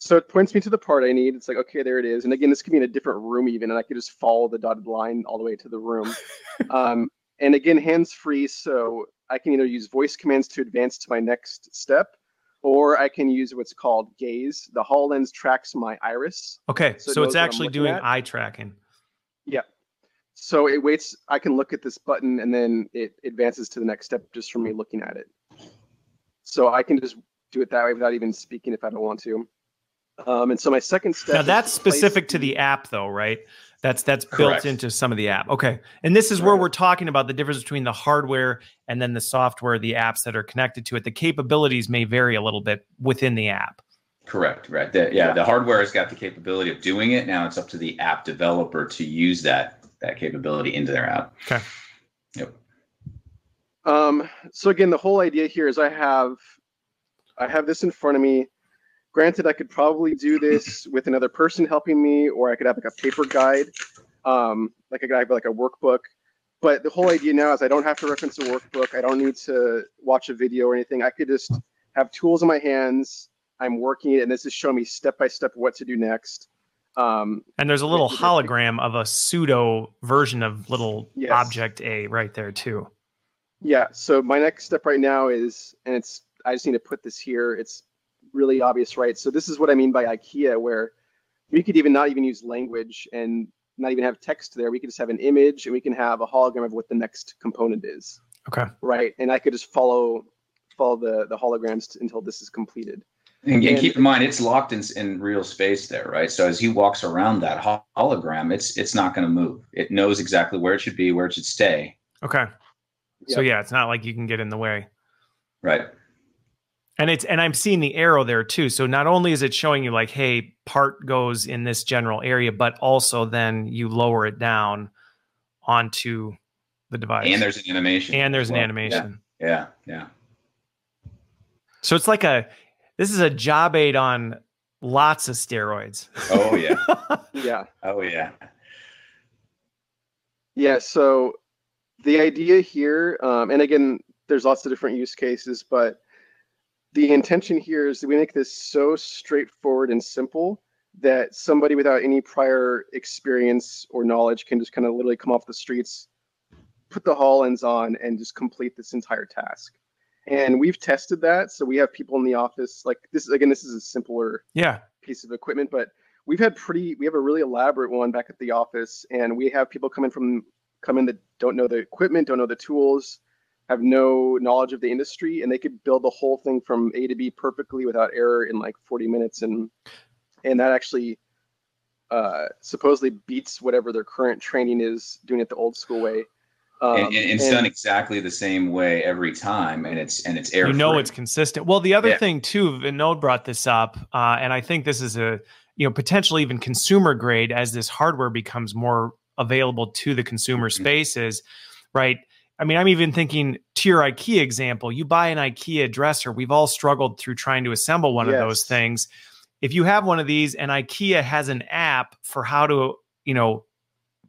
so it points me to the part i need. It's like okay there it is. And again this could be in a different room even and i could just follow the dotted line all the way to the room. Um, and again hands free so i can either use voice commands to advance to my next step or i can use what's called gaze. The hololens tracks my iris. Okay so, so it's actually doing at. eye tracking. Yeah so it waits. I can look at this button and then it advances to the next step just from me looking at it. So I can just do it that way without even speaking if I don't want to. Um, and so my second step. Now that's specific to the app, though, right? That's that's Correct. built into some of the app. Okay, and this is where we're talking about the difference between the hardware and then the software, the apps that are connected to it. The capabilities may vary a little bit within the app. Correct. Right. The, yeah, yeah, the hardware has got the capability of doing it. Now it's up to the app developer to use that that capability into their app. Okay. Yep. Um, so again, the whole idea here is I have I have this in front of me. Granted, I could probably do this with another person helping me, or I could have like a paper guide, um, like a guide like a workbook. But the whole idea now is I don't have to reference a workbook. I don't need to watch a video or anything. I could just have tools in my hands. I'm working, and this is showing me step by step what to do next. Um, and there's a little hologram of a pseudo version of little yes. object A right there too. Yeah. So my next step right now is, and it's I just need to put this here. It's really obvious, right? So this is what I mean by IKEA, where we could even not even use language and not even have text there. We could just have an image, and we can have a hologram of what the next component is. Okay. Right, and I could just follow follow the the holograms t- until this is completed. And, and, keep in mind, it's locked in, in real space there, right? So as he walks around that hologram, it's it's not going to move. It knows exactly where it should be, where it should stay. Okay. So yeah, it's not like you can get in the way. Right. And it's and I'm seeing the arrow there too. So not only is it showing you like, hey, part goes in this general area, but also then you lower it down onto the device. And there's an animation. And there's well. an animation. Yeah. yeah. Yeah. So it's like a this is a job aid on lots of steroids. Oh yeah. yeah. Oh yeah. Yeah. So the idea here, um, and again, there's lots of different use cases, but the intention here is that we make this so straightforward and simple that somebody without any prior experience or knowledge can just kind of literally come off the streets, put the HoloLens on, and just complete this entire task and we've tested that. So we have people in the office like this again this is a simpler yeah. piece of equipment but we've had pretty we have a really elaborate one back at the office and we have people coming from come in that don't know the equipment don't know the tools have no knowledge of the industry, and they could build the whole thing from A to B perfectly without error in like 40 minutes, and and that actually uh, supposedly beats whatever their current training is doing it the old school way. Um, and, and, and, it's done exactly the same way every time, and it's and it's air. You know, it's consistent. Well, the other yeah. thing too, Vinod brought this up, uh, and I think this is a you know potentially even consumer grade as this hardware becomes more available to the consumer mm-hmm. spaces, right? I mean, I'm even thinking to your IKEA example. You buy an IKEA dresser. We've all struggled through trying to assemble one yes. of those things. If you have one of these, and IKEA has an app for how to you know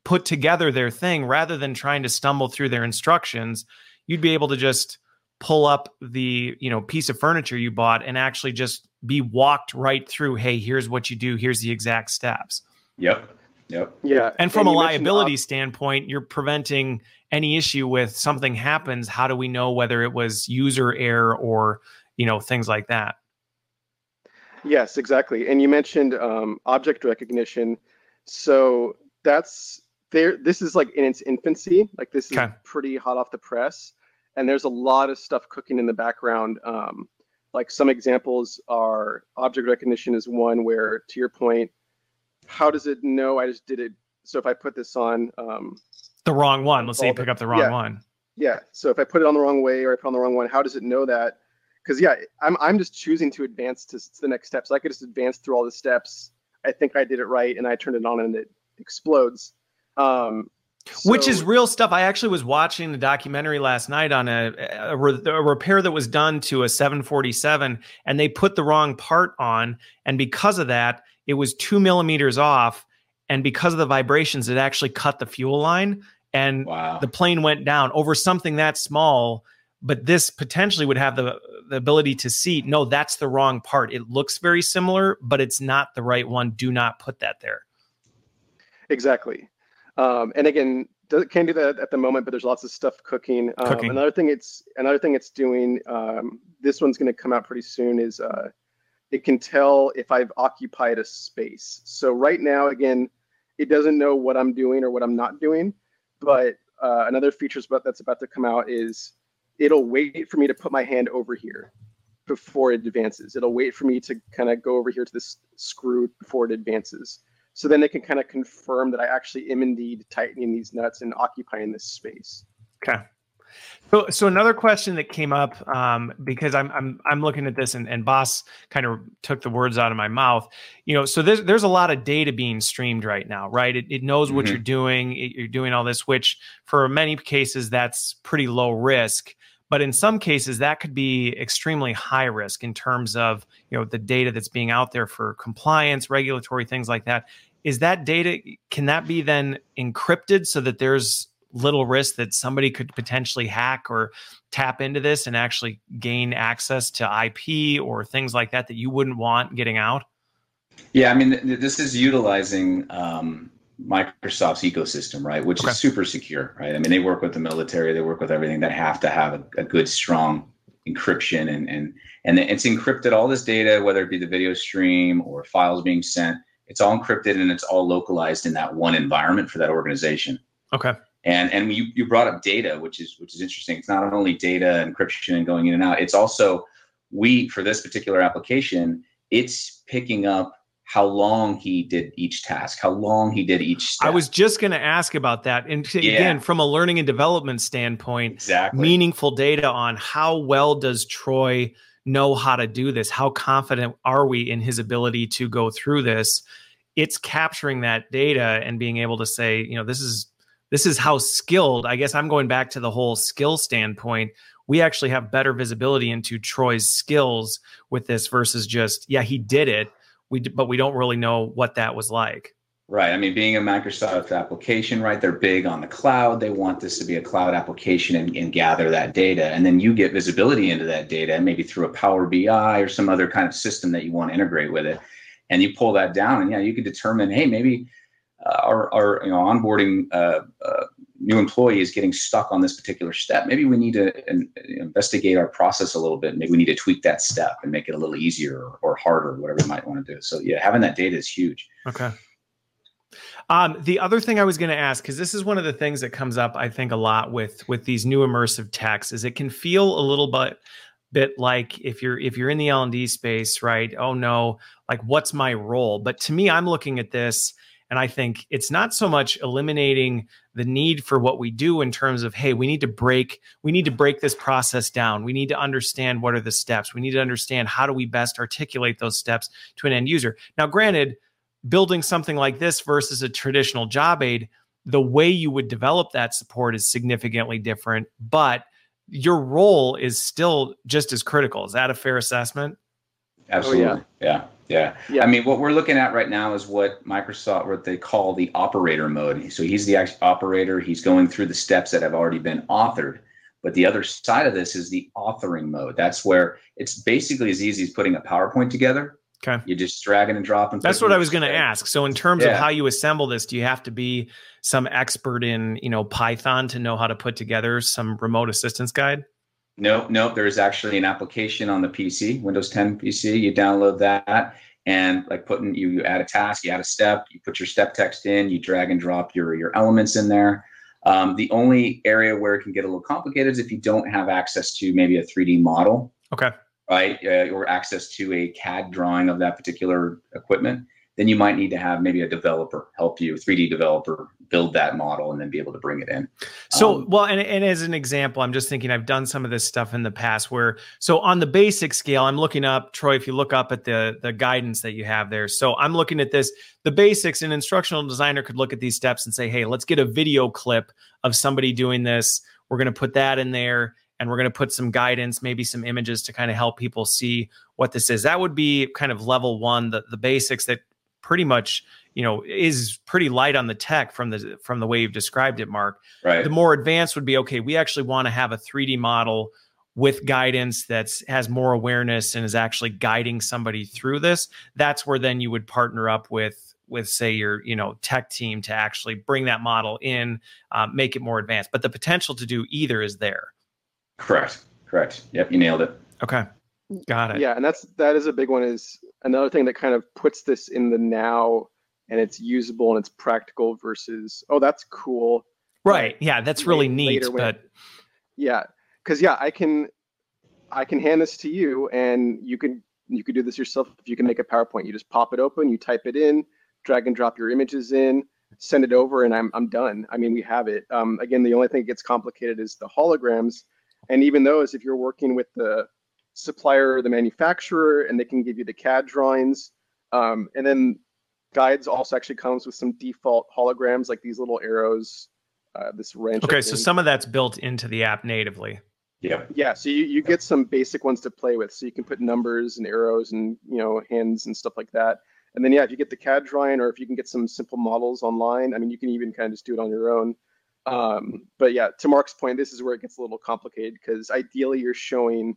put together their thing rather than trying to stumble through their instructions you'd be able to just pull up the you know piece of furniture you bought and actually just be walked right through hey here's what you do. Here's the exact steps. Yep. Yep. Yeah. And from and a liability op- standpoint you're preventing any issue with something happens how do we know whether it was user error or you know things like that? Yes exactly. And you mentioned um, object recognition. So that's there this is like in its infancy. Like this is okay. pretty hot off the press. And there's a lot of stuff cooking in the background. Um, like some examples are object recognition is one where to your point how does it know i just did it? So if i put this on um, the wrong one. Let's say you pick up the wrong yeah. one. Yeah. So if i put it on the wrong way or i put on the wrong one how does it know that? Because yeah I'm, I'm just choosing to advance to, to the next step so i could just advance through all the steps. I think i did it right and i turned it on and it explodes um, so, Which is real stuff. I actually was watching the documentary last night on a, a, a, repair that was done to a 747, and they put the wrong part on. And because of that, it was two millimeters off. And because of the vibrations, it actually cut the fuel line, and wow. the plane went down over something that small. But this potentially would have the, the ability to see no, that's the wrong part. It looks very similar, but it's not the right one. Do not put that there. Exactly. Um, and again, can't do that at the moment, but there's lots of stuff cooking. Um, cooking. Another thing it's another thing it's doing. Um, this one's going to come out pretty soon. Is uh, it can tell if I've occupied a space. So right now, again, it doesn't know what I'm doing or what I'm not doing. But uh, another feature that's about to come out is it'll wait for me to put my hand over here before it advances. It'll wait for me to kind of go over here to this screw before it advances. So then they can kind of confirm that I actually am indeed tightening these nuts and occupying this space. Okay. So, so another question that came up um, because I'm I'm I'm looking at this and, and Boss kind of took the words out of my mouth. You know, so there's there's a lot of data being streamed right now, right? It, it knows what mm-hmm. you're doing. It, you're doing all this, which for many cases that's pretty low risk. But in some cases, that could be extremely high risk in terms of you know the data that's being out there for compliance, regulatory things like that is that data can that be then encrypted so that there's little risk that somebody could potentially hack or tap into this and actually gain access to IP or things like that that you wouldn't want getting out? Yeah, I mean, th- this is utilizing um, Microsoft's ecosystem, right? Which okay. is super secure, right? I mean, they work with the military, they work with everything that have to have a, a good, strong encryption, and and and it's encrypted all this data, whether it be the video stream or files being sent it's all encrypted and it's all localized in that one environment for that organization. Okay. And and you you brought up data, which is which is interesting. It's not only data encryption and going in and out. It's also we for this particular application, it's picking up how long he did each task, how long he did each step. I was just going to ask about that. And yeah. again, from a learning and development standpoint, exactly. meaningful data on how well does Troy know how to do this? How confident are we in his ability to go through this? It's capturing that data and being able to say, you know, this is this is how skilled. I guess I'm going back to the whole skill standpoint. We actually have better visibility into Troy's skills with this versus just, yeah, he did it. We but we don't really know what that was like. Right. I mean, being a Microsoft application, right? They're big on the cloud. They want this to be a cloud application and, and, gather that data. And then you get visibility into that data, maybe through a Power BI or some other kind of system that you want to integrate with it. And you pull that down, and yeah, you can determine, hey, maybe uh, our, our you know onboarding uh, uh, new employee is getting stuck on this particular step. Maybe we need to in, investigate our process a little bit. Maybe we need to tweak that step and make it a little easier or, or harder, whatever you might want to do. So yeah, having that data is huge. Okay. Um, the other thing I was going to ask, because this is one of the things that comes up, I think, a lot with with these new immersive techs, is it can feel a little bit bit like if you're if you're in the L&D space, right? Oh no, like what's my role? But to me, I'm looking at this and I think it's not so much eliminating the need for what we do in terms of, hey, we need to break, we need to break this process down. We need to understand what are the steps. We need to understand how do we best articulate those steps to an end user. Now, granted, building something like this versus a traditional job aid, the way you would develop that support is significantly different, but your role is still just as critical. Is that a fair assessment? Absolutely. Oh, yeah. yeah. Yeah. Yeah. I mean, what we're looking at right now is what Microsoft, what they call the operator mode. So he's the operator. He's going through the steps that have already been authored. But the other side of this is the authoring mode. That's where it's basically as easy as putting a PowerPoint together. Okay. You're just dragging and dropping. That's what I was going to ask. So in terms yeah. of how you assemble this, do you have to be some expert in, you know, Python to know how to put together some remote assistance guide? No, no, there's actually an application on the PC, Windows 10 PC. You download that and like putting you, you add a task, you add a step, you put your step text in, you drag and drop your your elements in there. Um, the only area where it can get a little complicated is if you don't have access to maybe a 3D model. Okay. Right, uh, or access to a CAD drawing of that particular equipment then you might need to have maybe a developer help you, 3D developer, build that model and then be able to bring it in. So, um, well, and, and as an example, I'm just thinking I've done some of this stuff in the past where, so on the basic scale, I'm looking up, Troy, if you look up at the, the guidance that you have there. So I'm looking at this, the basics, an instructional designer could look at these steps and say, hey, let's get a video clip of somebody doing this. We're going to put that in there and we're going to put some guidance, maybe some images to kind of help people see what this is. That would be kind of level one, the, the basics that pretty much you know is pretty light on the tech from the from the way you've described it mark. Right. The more advanced would be okay we actually want to have a 3d model with guidance that's has more awareness and is actually guiding somebody through this. That's where then you would partner up with with say your you know tech team to actually bring that model in uh, make it more advanced. But the potential to do either is there correct. Correct. Yep you nailed it. Okay. Got it. Yeah and that's that is a big one is another thing that kind of puts this in the now and it's usable and it's practical versus oh that's cool. Right. Yeah that's really neat but yeah because yeah i can i can hand this to you and you can you can do this yourself. If you can make a powerpoint you just pop it open you type it in drag and drop your images in send it over and i'm, I'm done. I mean we have it. Um, again the only thing that gets complicated is the holograms and even those if you're working with the supplier or the manufacturer, and they can give you the CAD drawings. Um, and then guides also actually comes with some default holograms, like these little arrows. Uh, this wrench. Okay, so some of that's built into the app natively. Yeah. Yeah. So you, you get some basic ones to play with. So you can put numbers and arrows and you know hands and stuff like that. And then yeah, if you get the CAD drawing or if you can get some simple models online, I mean you can even kind of just do it on your own. Um, but yeah, to Mark's point, this is where it gets a little complicated because ideally you're showing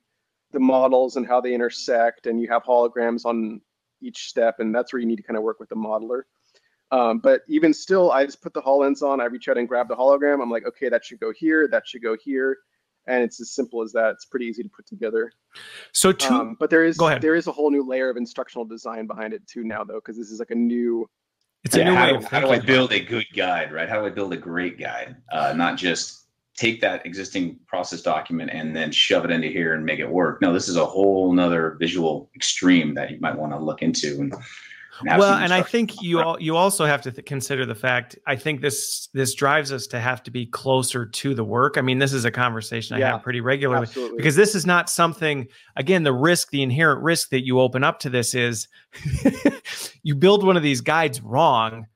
the models and how they intersect, and you have holograms on each step, and that's where you need to kind of work with the modeler. Um, but even still, I just put the HoloLens on. I reach out and grab the hologram. I'm like, okay, that should go here. That should go here, and it's as simple as that. It's pretty easy to put together. So, two, um, but there is there is a whole new layer of instructional design behind it too now, though, because this is like a new. It's yeah, a new how, way. How do I build a good guide, right? How do I build a great guide, uh, not just take that existing process document and then shove it into here and make it work. No, this is a whole nother visual extreme that you might want to look into. And, well, and I think you all, you also have to th- consider the fact. I think this this drives us to have to be closer to the work. I mean, this is a conversation I yeah, have pretty regularly absolutely. because this is not something. Again, the risk, the inherent risk that you open up to this is you build one of these guides wrong.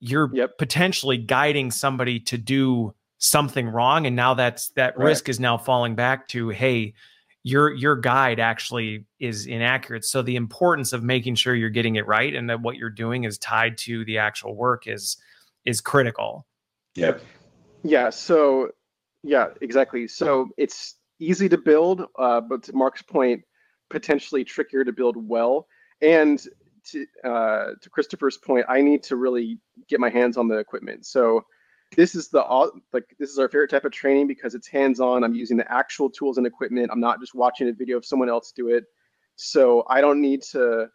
You're yep. potentially guiding somebody to do something wrong and now that's that right. risk is now falling back to hey your your guide actually is inaccurate. So the importance of making sure you're getting it right and that what you're doing is tied to the actual work is is critical. Yep. Yeah so yeah exactly. So it's easy to build uh, but to mark's point potentially trickier to build well. And to, uh, to christopher's point i need to really get my hands on the equipment. So this is the like this is our favorite type of training because it's hands-on i'm using the actual tools and equipment i'm not just watching a video of someone else do it so i don't need to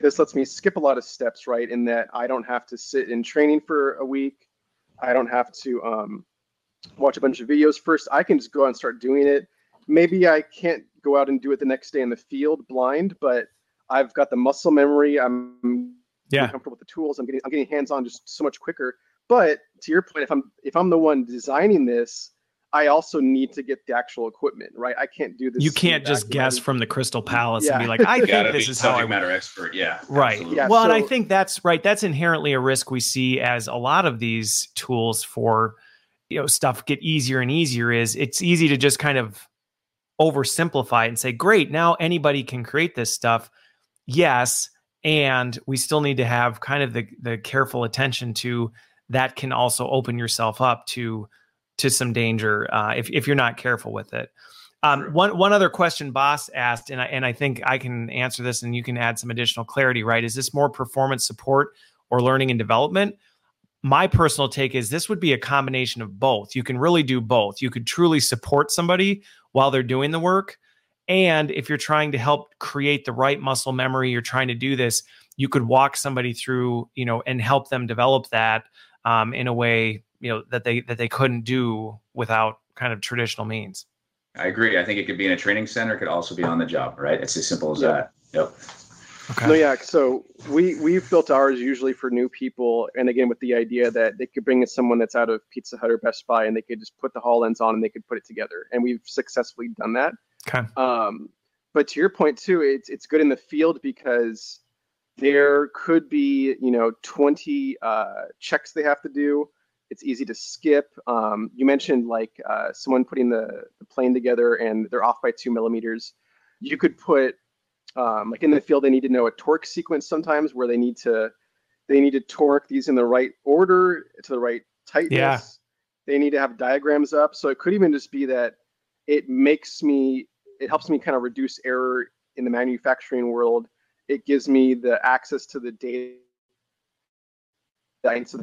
this lets me skip a lot of steps, right? In that I don't have to sit in training for a week. I don't have to um, watch a bunch of videos first. I can just go out and start doing it. Maybe I can't go out and do it the next day in the field blind, but I've got the muscle memory. I'm yeah. comfortable with the tools. I'm getting I'm getting hands on just so much quicker. But to your point, if I'm if I'm the one designing this, I also need to get the actual equipment, right? I can't do this. You can't just guess from the Crystal Palace yeah. and be like, I think this is how I matter expert. Yeah. Right. Yeah, well, so, and I think that's right. That's inherently a risk we see as a lot of these tools for you know stuff get easier and easier is it's easy to just kind of oversimplify and say, great, now anybody can create this stuff. Yes. And we still need to have kind of the the careful attention to that can also open yourself up to to some danger uh, if if you're not careful with it. Um, one one other question Boss asked, and I and I think I can answer this, and you can add some additional clarity. Right? Is this more performance support or learning and development? My personal take is this would be a combination of both. You can really do both. You could truly support somebody while they're doing the work, and if you're trying to help create the right muscle memory, you're trying to do this. You could walk somebody through, you know, and help them develop that um, in a way you know that they that they couldn't do without kind of traditional means. I agree. I think it could be in a training center. It could also be on the job, right? It's as simple as yeah. that. Yep. Okay. No, yeah. So we we've built ours usually for new people, and again with the idea that they could bring in someone that's out of Pizza Hut or Best Buy, and they could just put the HoloLens on and they could put it together, and we've successfully done that. Okay. Um, but to your point too, it's it's good in the field because there could be you know 20 uh, checks they have to do it's easy to skip. Um, you mentioned like uh, someone putting the, the, plane together and they're off by two millimeters. You could put um, like in the field, they need to know a torque sequence sometimes where they need to they need to torque these in the right order to the right tightness. Yeah. They need to have diagrams up. So it could even just be that it makes me it helps me kind of reduce error in the manufacturing world. It gives me the access to the data so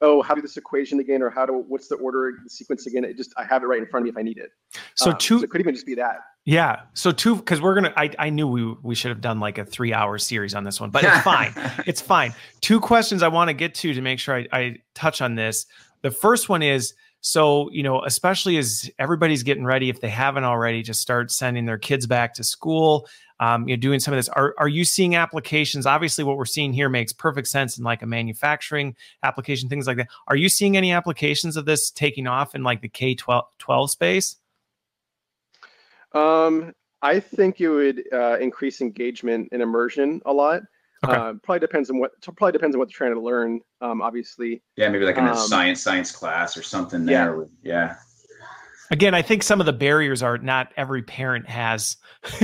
oh, how do this equation again, or how do what's the order, the sequence again? It just I have it right in front of me if I need it. So um, two, so it could even just be that. Yeah. So two, because we're gonna. I I knew we we should have done like a three hour series on this one, but it's fine. it's fine. Two questions I want to get to to make sure I, I touch on this. The first one is so, you know, especially as everybody's getting ready, if they haven't already, to start sending their kids back to school um, you know, doing some of this. Are are you seeing applications? Obviously, what we're seeing here makes perfect sense in like a manufacturing application, things like that. Are you seeing any applications of this taking off in like the K 12 space? Um, I think it would uh, increase engagement and immersion a lot. Okay. Uh, probably depends on what probably depends on what they're trying to learn. Um, obviously. Yeah, maybe like in a um, science science class or something there. Yeah. yeah. Again, I think some of the barriers are not every parent has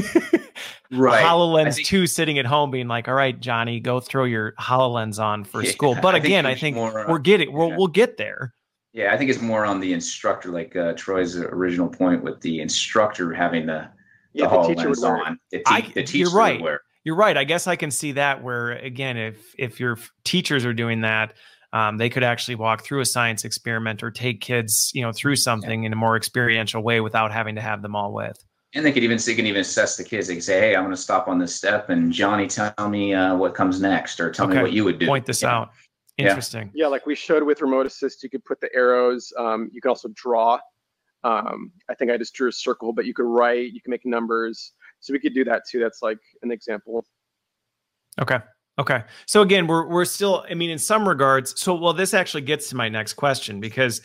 right. HoloLens think, 2 sitting at home being like, all right, Johnny, go throw your HoloLens on for yeah, school. But again, I think, I think we're getting, we'll, yeah. we'll get there. Yeah, I think it's more on the instructor, like uh, Troy's original point with the instructor having the, the yeah, HoloLens the on. The, te- I, the teacher you're right. You're right. I guess I can see that where, again, if if your teachers are doing that, um, they could actually walk through a science experiment or take kids, you know, through something yeah. in a more experiential way without having to have them all with and they could even they can even assess the kids. They can say, "Hey, I'm going to stop on this step, and Johnny, tell me uh, what comes next, or tell okay. me what you would do." Point this yeah. out. Interesting. Yeah. yeah, like we showed with remote assist, you could put the arrows. Um, you can also draw. Um, I think I just drew a circle, but you could write. You can make numbers. So we could do that too. That's like an example. Okay. Okay. So again, we're we're still. I mean, in some regards. So well, this actually gets to my next question because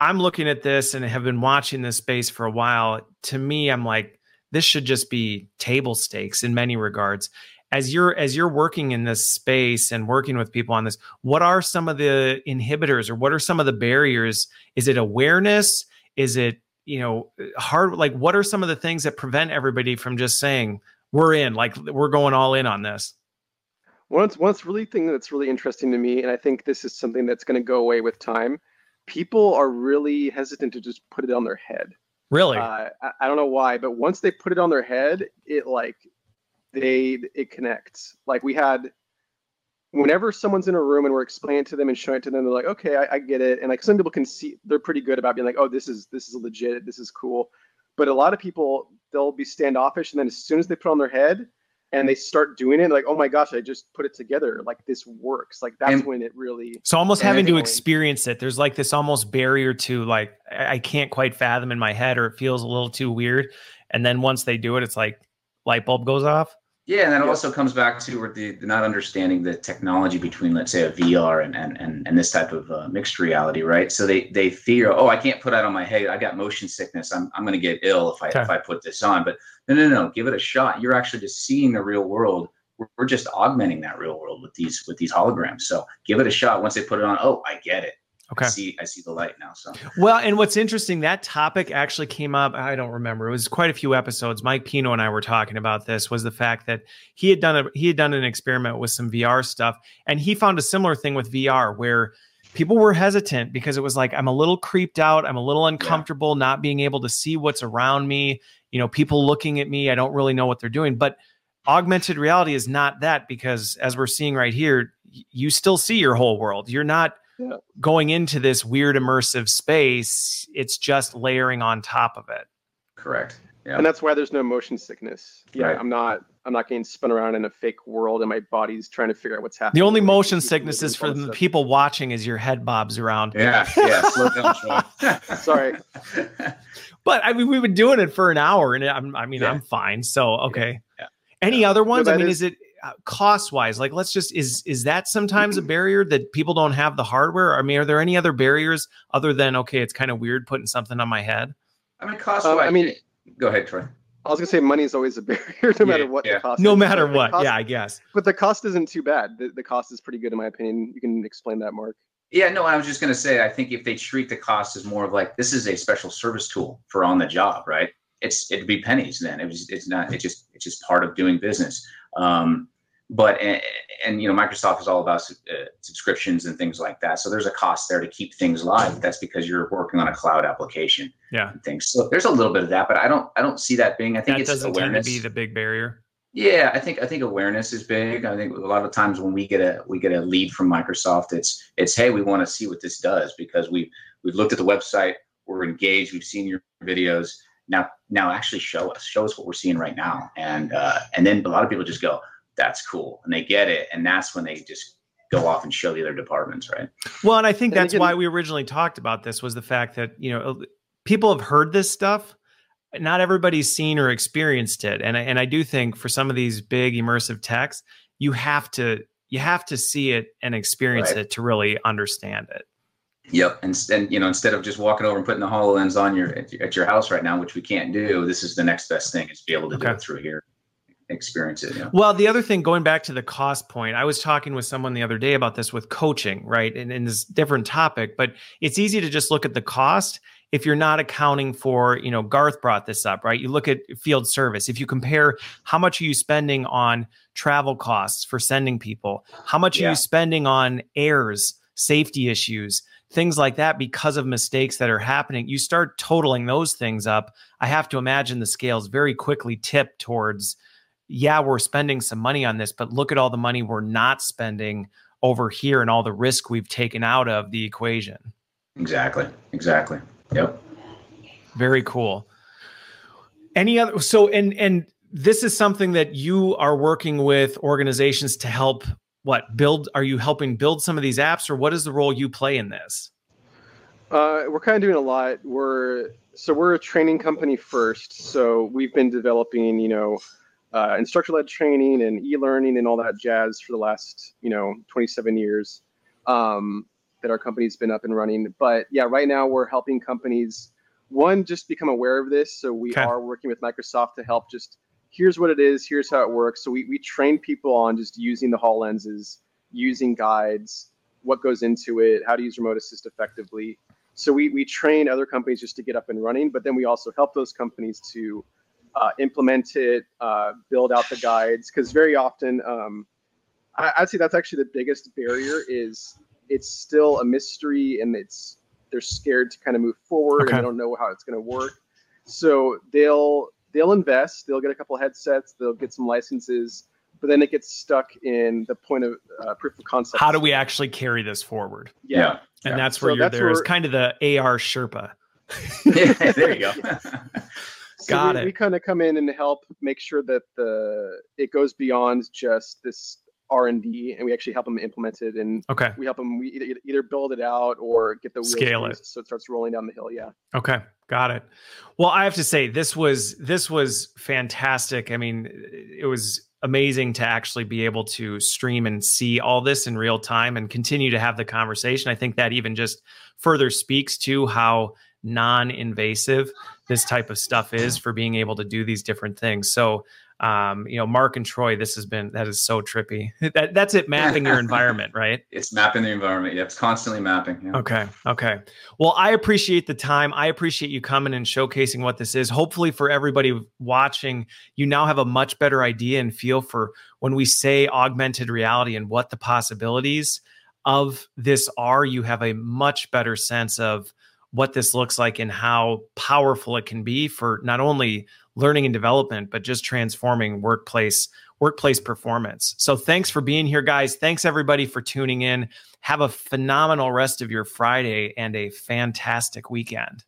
I'm looking at this and have been watching this space for a while. To me, I'm like, this should just be table stakes in many regards. As you're as you're working in this space and working with people on this, what are some of the inhibitors or what are some of the barriers? Is it awareness? Is it you know hard? Like, what are some of the things that prevent everybody from just saying we're in, like we're going all in on this? One, one really thing that's really interesting to me, and I think this is something that's going to go away with time, people are really hesitant to just put it on their head. Really? Uh, I, I, don't know why, but once they put it on their head, it like they it connects. Like we had, whenever someone's in a room and we're explaining to them and showing it to them, they're like, okay, I, I get it. And like some people can see, they're pretty good about being like, oh, this is this is legit, this is cool. But a lot of people, they'll be standoffish, and then as soon as they put on their head, and they start doing it like oh my gosh i just put it together like this works like that's and, when it really so almost having to experience it there's like this almost barrier to like i can't quite fathom in my head or it feels a little too weird and then once they do it it's like light bulb goes off yeah, and that yeah. also comes back to the, the, not understanding the technology between, let's say, a VR and and and, and this type of uh, mixed reality, right? So they they fear, oh, I can't put that on my head. I got motion sickness. I'm I'm going to get ill if I okay. if I put this on. But no, no, no, give it a shot. You're actually just seeing the real world. We're, we're just augmenting that real world with these with these holograms. So give it a shot. Once they put it on, oh, I get it. Okay. I see I see the light now. So well, and what's interesting, that topic actually came up. I don't remember. It was quite a few episodes. Mike Pino and I were talking about this. Was the fact that he had done a he had done an experiment with some VR stuff, and he found a similar thing with VR where people were hesitant because it was like I'm a little creeped out. I'm a little uncomfortable yeah. not being able to see what's around me. You know, people looking at me. I don't really know what they're doing, but augmented reality is not that because as we're seeing right here, you still see your whole world. You're not yeah. going into this weird immersive space. It's just layering on top of it. Correct. Yeah. And that's why there's no motion sickness. Yeah, right. I'm not I'm not getting spun around in a fake world and my body's trying to figure out what's happening. The only motion sickness is for the people watching as your head bobs around. Yeah, yeah, slow down, Sorry. But I mean we've been doing it for an hour and I'm, i mean yeah. I'm fine. So okay. Yeah. Any other ones? No, I mean is, is it cost wise like let's just is is that sometimes a barrier that people don't have the hardware i mean are there any other barriers other than okay it's kind of weird putting something on my head i mean cost wise um, i mean go ahead troy I was gonna say money is always a barrier, no yeah, matter what yeah. the cost. No is. matter what, cost, yeah, I guess. But the cost isn't too bad. The, the cost is pretty good, in my opinion. You can explain that, Mark. Yeah, no, I was just gonna say, I think if they treat the cost as more of like this is a special service tool for on the job, right? It's it'd be pennies then. It was it's not. It just it's just part of doing business. Um, but and, and, you know microsoft is all about uh, subscriptions and things like that. So there's a cost there to keep things live. That's because you're working on a cloud application yeah. and things. So there's a little bit of that but i don't i don't see that being i think that it's doesn't awareness tend to be the big barrier. Yeah i think i think awareness is big. I think a lot of times when we get a we get a lead from microsoft it's it's hey we want to see what this does because we've we've looked at the website we're engaged we've seen your videos. Now now actually show us show us what we're seeing right now. And uh, and then a lot of people just go that's cool. And they get it. And that's when they just go off and show the other departments right? Well and i think that's why we originally talked about this was the fact that you know people have heard this stuff. Not everybody's seen or experienced it. And I, and I do think for some of these big immersive techs you have to you have to see it and experience right. it to really understand it. Yep, and, and you know instead of just walking over and putting the Hololens on your at, at your house right now, which we can't do, this is the next best thing is be able to okay. do it through here experience it. Yeah. Well, the other thing, going back to the cost point, I was talking with someone the other day about this with coaching, right? And in this different topic, but it's easy to just look at the cost if you're not accounting for, you know, Garth brought this up, right? You look at field service. If you compare how much are you spending on travel costs for sending people, how much yeah. are you spending on errors, safety issues, things like that because of mistakes that are happening, you start totaling those things up. I have to imagine the scales very quickly tip towards yeah, we're spending some money on this, but look at all the money we're not spending over here and all the risk we've taken out of the equation. Exactly. Exactly. Yep. Very cool. Any other so and and this is something that you are working with organizations to help what build are you helping build some of these apps or what is the role you play in this? Uh, we're kind of doing a lot. We're so we're a training company first. So we've been developing, you know, uh, instructor-led training and e-learning and all that jazz for the last you know 27 years um, that our company's been up and running. But yeah, right now we're helping companies one just become aware of this. So we okay. are working with Microsoft to help just here's what it is, here's how it works. So we, we train people on just using the HoloLenses, using guides, what goes into it, how to use remote assist effectively. So we, we train other companies just to get up and running, but then we also help those companies to uh, implement it, uh, build out the guides. Because very often, um, I, I'd say that's actually the biggest barrier is it's still a mystery and it's they're scared to kind of move forward okay. and they don't know how it's going to work. So they'll they'll invest, they'll get a couple headsets, they'll get some licenses, but then it gets stuck in the point of uh, proof of concept. How do we actually carry this forward? Yeah, yeah. and yeah. that's where so you're that's there. Where, is kind of the AR Sherpa. yeah, there you go. So Got we, it. we kind of come in and help make sure that the it goes beyond just this R and D, and we actually help them implement it, and Okay. we help them we either, either build it out or get the Scale it. so it starts rolling down the hill. Yeah. Okay, got it. Well, I have to say this was this was fantastic. I mean, it was amazing to actually be able to stream and see all this in real time and continue to have the conversation. I think that even just further speaks to how non-invasive this type of stuff is for being able to do these different things. So, um, you know, Mark and Troy, this has been that is so trippy. That that's it mapping your environment, right? It's mapping the environment. Yeah, it's constantly mapping. Yeah. Okay. Okay. Well, I appreciate the time. I appreciate you coming and showcasing what this is. Hopefully, for everybody watching, you now have a much better idea and feel for when we say augmented reality and what the possibilities of this are. You have a much better sense of what this looks like and how powerful it can be for not only learning and development, but just transforming workplace workplace performance. So thanks for being here, guys. Thanks everybody for tuning in. Have a phenomenal rest of your Friday and a fantastic weekend.